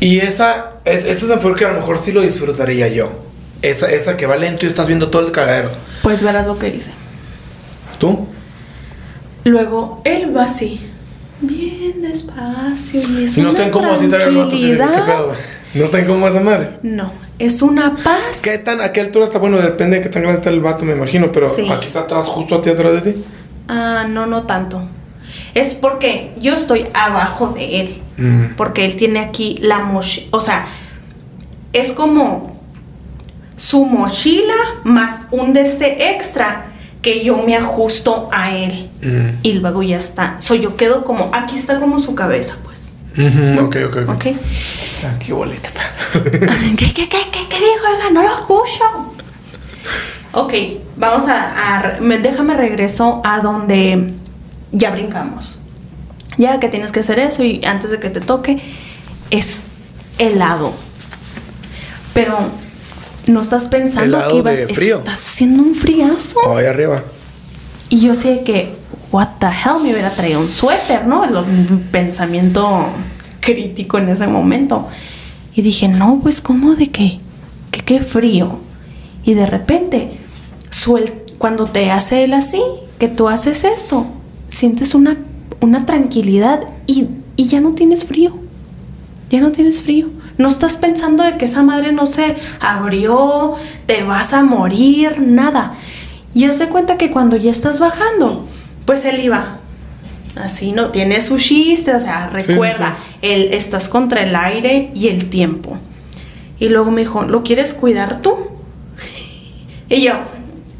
Y esa, es, este es enfoque que a lo mejor sí lo disfrutaría yo. Esa, esa que va lento y estás viendo todo el cagadero. pues verás lo que hice. ¿Tú? Luego él va así, bien despacio y es no una está así traer el vato, así de que, ¿qué tranquilidad. pedo? ¿No está incómodo esa madre? No, es una paz. ¿Qué tan, a qué altura está? Bueno, depende de qué tan grande está el vato, me imagino, pero Sí. aquí está atrás, justo a ti, atrás de ti. Ah, no, no tanto. Es porque yo estoy abajo de él. Mm. Porque él tiene aquí la mochila. O sea, es como su mochila más un de este extra que yo me ajusto a él. Mm. Y luego ya está. So yo quedo como. Aquí está como su cabeza, pues. Ujú, Ok, ok, ok. ¿Ok? O sea, qué huele, qué. ¿Qué, qué, qué, dijo? Oiga, no lo escucho. Ok, vamos a, a- me- déjame regreso a donde ya brincamos. Ya que tienes que hacer eso y antes de que te toque es helado. Pero no estás pensando ¿Helado que ibas de frío? estás haciendo un friazo. Oh, ahí arriba. Y yo sé que what the hell me hubiera traído un suéter, ¿no? El pensamiento crítico en ese momento. Y dije, no, pues ¿cómo de qué? Que qué frío. Y de repente, suel cuando te hace él así, que tú haces esto, sientes una, una tranquilidad y, y ya no tienes frío. Ya no tienes frío. No estás pensando de que esa madre no se abrió, te vas a morir, nada. Y haz de cuenta que cuando ya estás bajando, pues él iba así, ¿no? Tiene su chiste, o sea, Sí, sí, recuerda, él estás contra el aire y el tiempo. Y luego me dijo, ¿lo quieres cuidar tú? Y yo,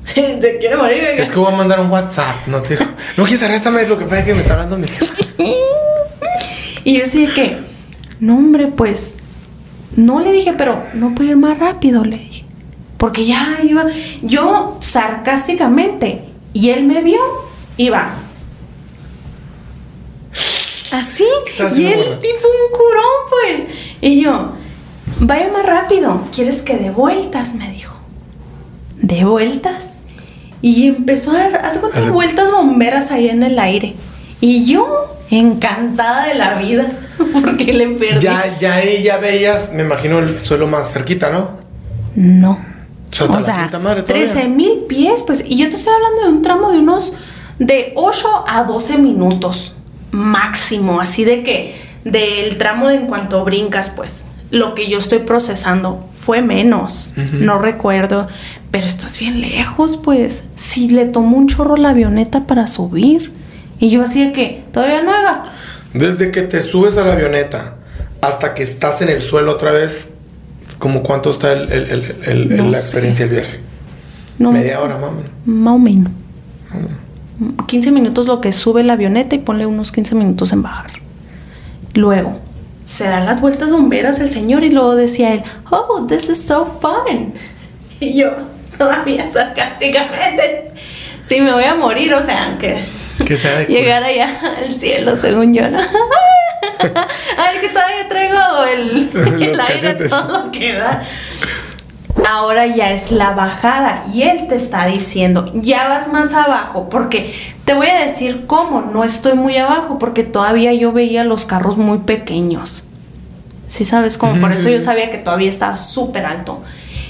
¿se quiere morir? oiga?" Es que voy a mandar un WhatsApp, no te digo. No quieres arréstame, lo que pasa es que me está hablando mi jefa. Y yo de que, no hombre, pues, no le dije, pero no puedo ir más rápido, le dije. Porque ya iba, yo sarcásticamente, y él me vio, iba. Así, y él tipo un curón, pues. Y yo, vaya más rápido, ¿quieres que de vueltas? Me dijo. ¿De vueltas? Y empezó a dar, hace cuántas vueltas bomberas ahí en el aire. Y yo, encantada de la vida, porque le perdí. Ya, ya ahí ya veías, me imagino el suelo más cerquita, ¿no? No. O sea, hasta la quinta madre todavía. 13 mil pies, pues. Y yo te estoy hablando de un tramo de unos de 8 a 12 minutos máximo. Así de que del tramo de en cuanto brincas, pues. Lo que yo estoy procesando fue menos. No recuerdo. Pero estás bien lejos, pues. Si le tomó un chorro la avioneta para subir. Y yo así de que todavía no haga. Desde que te subes a la avioneta hasta que estás en el suelo otra vez, ¿como cuánto está el, el- el- el- No la experiencia del viaje? No, Media hora, mamá. Más o menos. 15 minutos lo que sube la avioneta y ponle unos 15 minutos en bajar. Luego, se dan las vueltas bomberas el señor y luego decía él, oh, this is so fun. Y yo, todavía sarcásticamente, si me voy a morir, o sea, aunque Que sea de llegar allá al cielo, según yo, ¿no? Ay, que todavía traigo el, el aire todo lo que da. Ahora ya es la bajada y él te está diciendo, ya vas más abajo, porque te voy a decir cómo, no estoy muy abajo, porque todavía yo veía los carros muy pequeños. Si sabes cómo, por eso sí, yo sí. sabía que todavía estaba súper alto.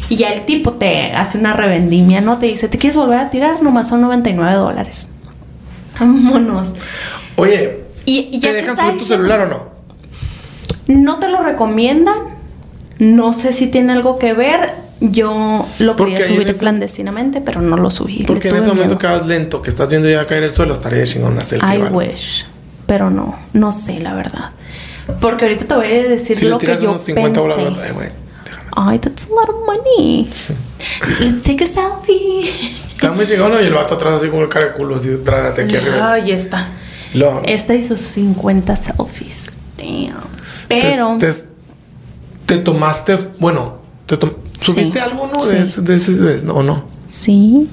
Y ya el tipo te hace una revendimia, ¿no? Te dice, ¿te quieres volver a tirar? Nomás son 99 dólares. Vámonos. Oye, Y, y ya ¿te dejan subir tu diciendo- celular o no? no te lo recomiendan. No sé si tiene algo que ver. Yo lo Porque quería ahí subir ese- clandestinamente, pero no lo subí. Porque en ese momento que vas lento, que estás viendo ya caer el suelo, estaría chingón una selfie. I ¿vale? wish. Pero no, no sé la verdad. Porque ahorita te voy a decir Si lo que yo unos 50 pensé. bolas, ay, güey, déjame. Ay, that's a lot of money. Let's take a selfie. Está muy chingón. Y el vato atrás así como el cara de culo, así de aquí arriba. Ay, está. Luego, Esta hizo 50 selfies. Damn. Pero Te, te tomaste, bueno, te tom- ¿subiste Sí. no? Sí. De ese, de ese, de- no, no. sí.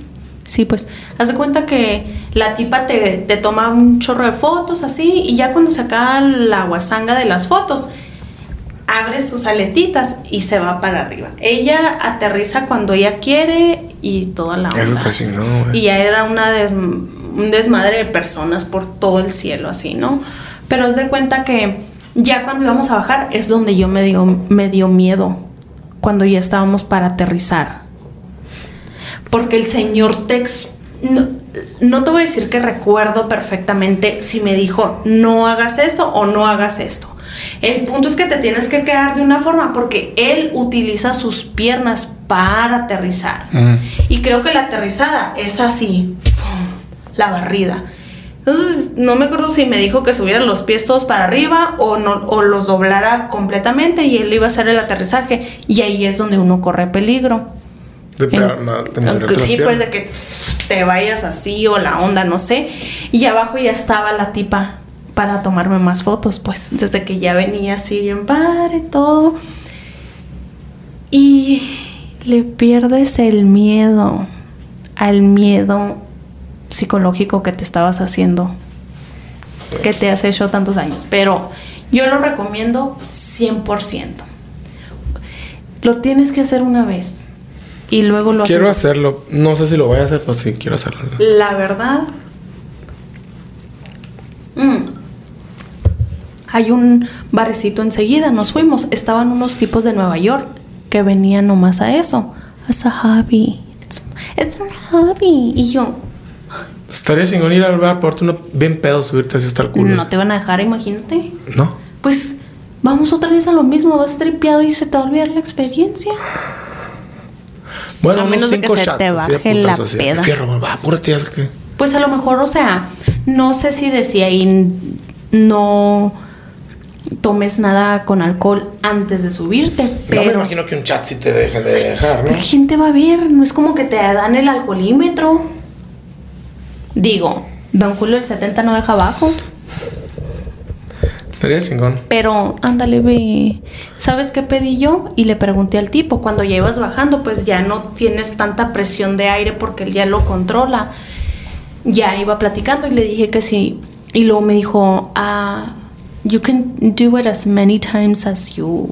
Sí, pues, haz de cuenta que la tipa te, te toma un chorro de fotos así y ya cuando se acaba la guasanga de las fotos, abre sus aletitas y se va para arriba. Ella aterriza cuando ella quiere y toda la onda. Eso está chingón, güey. Y ya era una des- un desmadre de personas por todo el cielo, así, ¿no? Pero haz de cuenta que ya cuando íbamos a bajar es donde yo me dio, me dio miedo, cuando ya estábamos para aterrizar. Porque el Señor te... ex- No, no te voy a decir que recuerdo perfectamente si me dijo no hagas esto o no hagas esto. El punto es que te tienes que quedar de una forma porque Él utiliza sus piernas para aterrizar. Y creo que la aterrizada es así, la barrida. Entonces, no me acuerdo si me dijo que subiera los pies todos para arriba o, no, o los doblara completamente y él iba a hacer el aterrizaje. Y ahí es donde uno corre peligro. De, sí, pues de que te vayas así o la onda, no sé. Y abajo ya estaba la tipa para tomarme más fotos, pues desde que ya venía así bien padre todo. Y le pierdes el miedo al miedo psicológico que te estabas haciendo, que te has hecho tantos años. Pero yo lo recomiendo 100%. Lo tienes que hacer una vez y luego lo Quiero haces. hacerlo. No sé si lo voy a hacer, pues sí, quiero hacerlo. La verdad. mm, hay un barecito enseguida, nos fuimos. Estaban unos tipos de Nueva York que venían nomás a eso. It's a hobby. It's, it's a hobby. Y yo, Estaría chingón ir al bar, porte uno bien pedo, subirte así hasta el culo. no te van a dejar, imagínate. ¿No? Pues vamos otra vez a lo mismo, vas tripeado y se te va a olvidar la experiencia. Bueno, A unos menos de que cinco se shots, te baje la así peda. Fierro, va, apúrate, ya sé que. Pues a lo mejor, o sea, no sé si decía ahí no tomes nada con alcohol antes de subirte, No me pero imagino que un chat sí te deje de dejar, ¿no? ¿quién te va a ver? No es como que te dan el alcoholímetro. Digo, Don Julio el 70 no deja abajo, Estaría chingón. pero ándale, ve. ¿Sabes qué pedí yo? Y le pregunté al tipo, cuando ya ibas bajando, pues ya no tienes tanta presión de aire porque él ya lo controla. Ya iba platicando y le dije que sí. Y luego me dijo, ah, you can do it as many times as you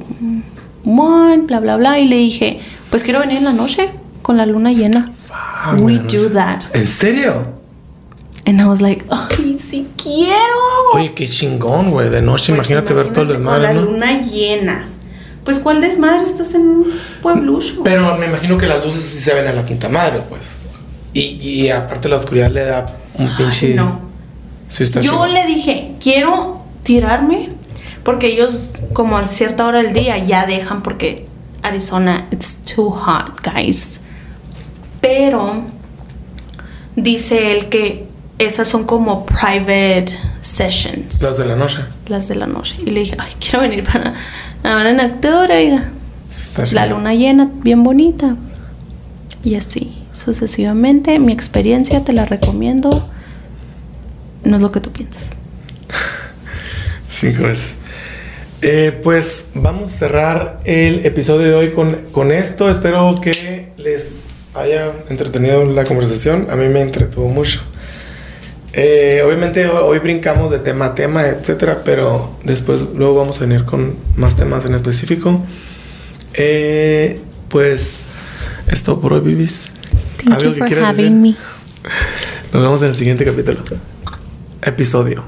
want, bla, bla, bla. Y le dije, pues quiero venir en la noche con la luna llena. Ah, We do that. ¿En serio? And I was like, ay, sí quiero. Oye, qué chingón, güey. De noche, Pues imagínate, ver todo el desmadre, con ¿no? la luna llena. Pues, ¿cuál desmadre? Estás en un pueblucho. Pero me imagino que las luces sí se ven a la quinta madre, pues. Y, y aparte la oscuridad le da un pinche. no. Sí, está Yo chingón. le dije, quiero tirarme, porque ellos, como a cierta hora del día, ya dejan, porque Arizona, it's too hot, guys. Pero dice él que esas son como private sessions, Las de la noche. las de la noche. Y le dije, ay, quiero venir para ahora en octubre, oiga. Está La luna llena, bien bonita. Y así, sucesivamente. Mi experiencia te la recomiendo. No es lo que tú piensas. Cinco veces. Eh, pues vamos a cerrar el episodio de hoy con, con esto. Espero que les haya entretenido la conversación. A mí me entretuvo mucho. Eh, obviamente ho- hoy brincamos de tema a tema, etcétera, pero después luego vamos a venir con más temas en específico. Eh, pues esto por hoy, Vivis. Thank ¿Algo you for having decir? me. Nos vemos en el siguiente capítulo. Episodio.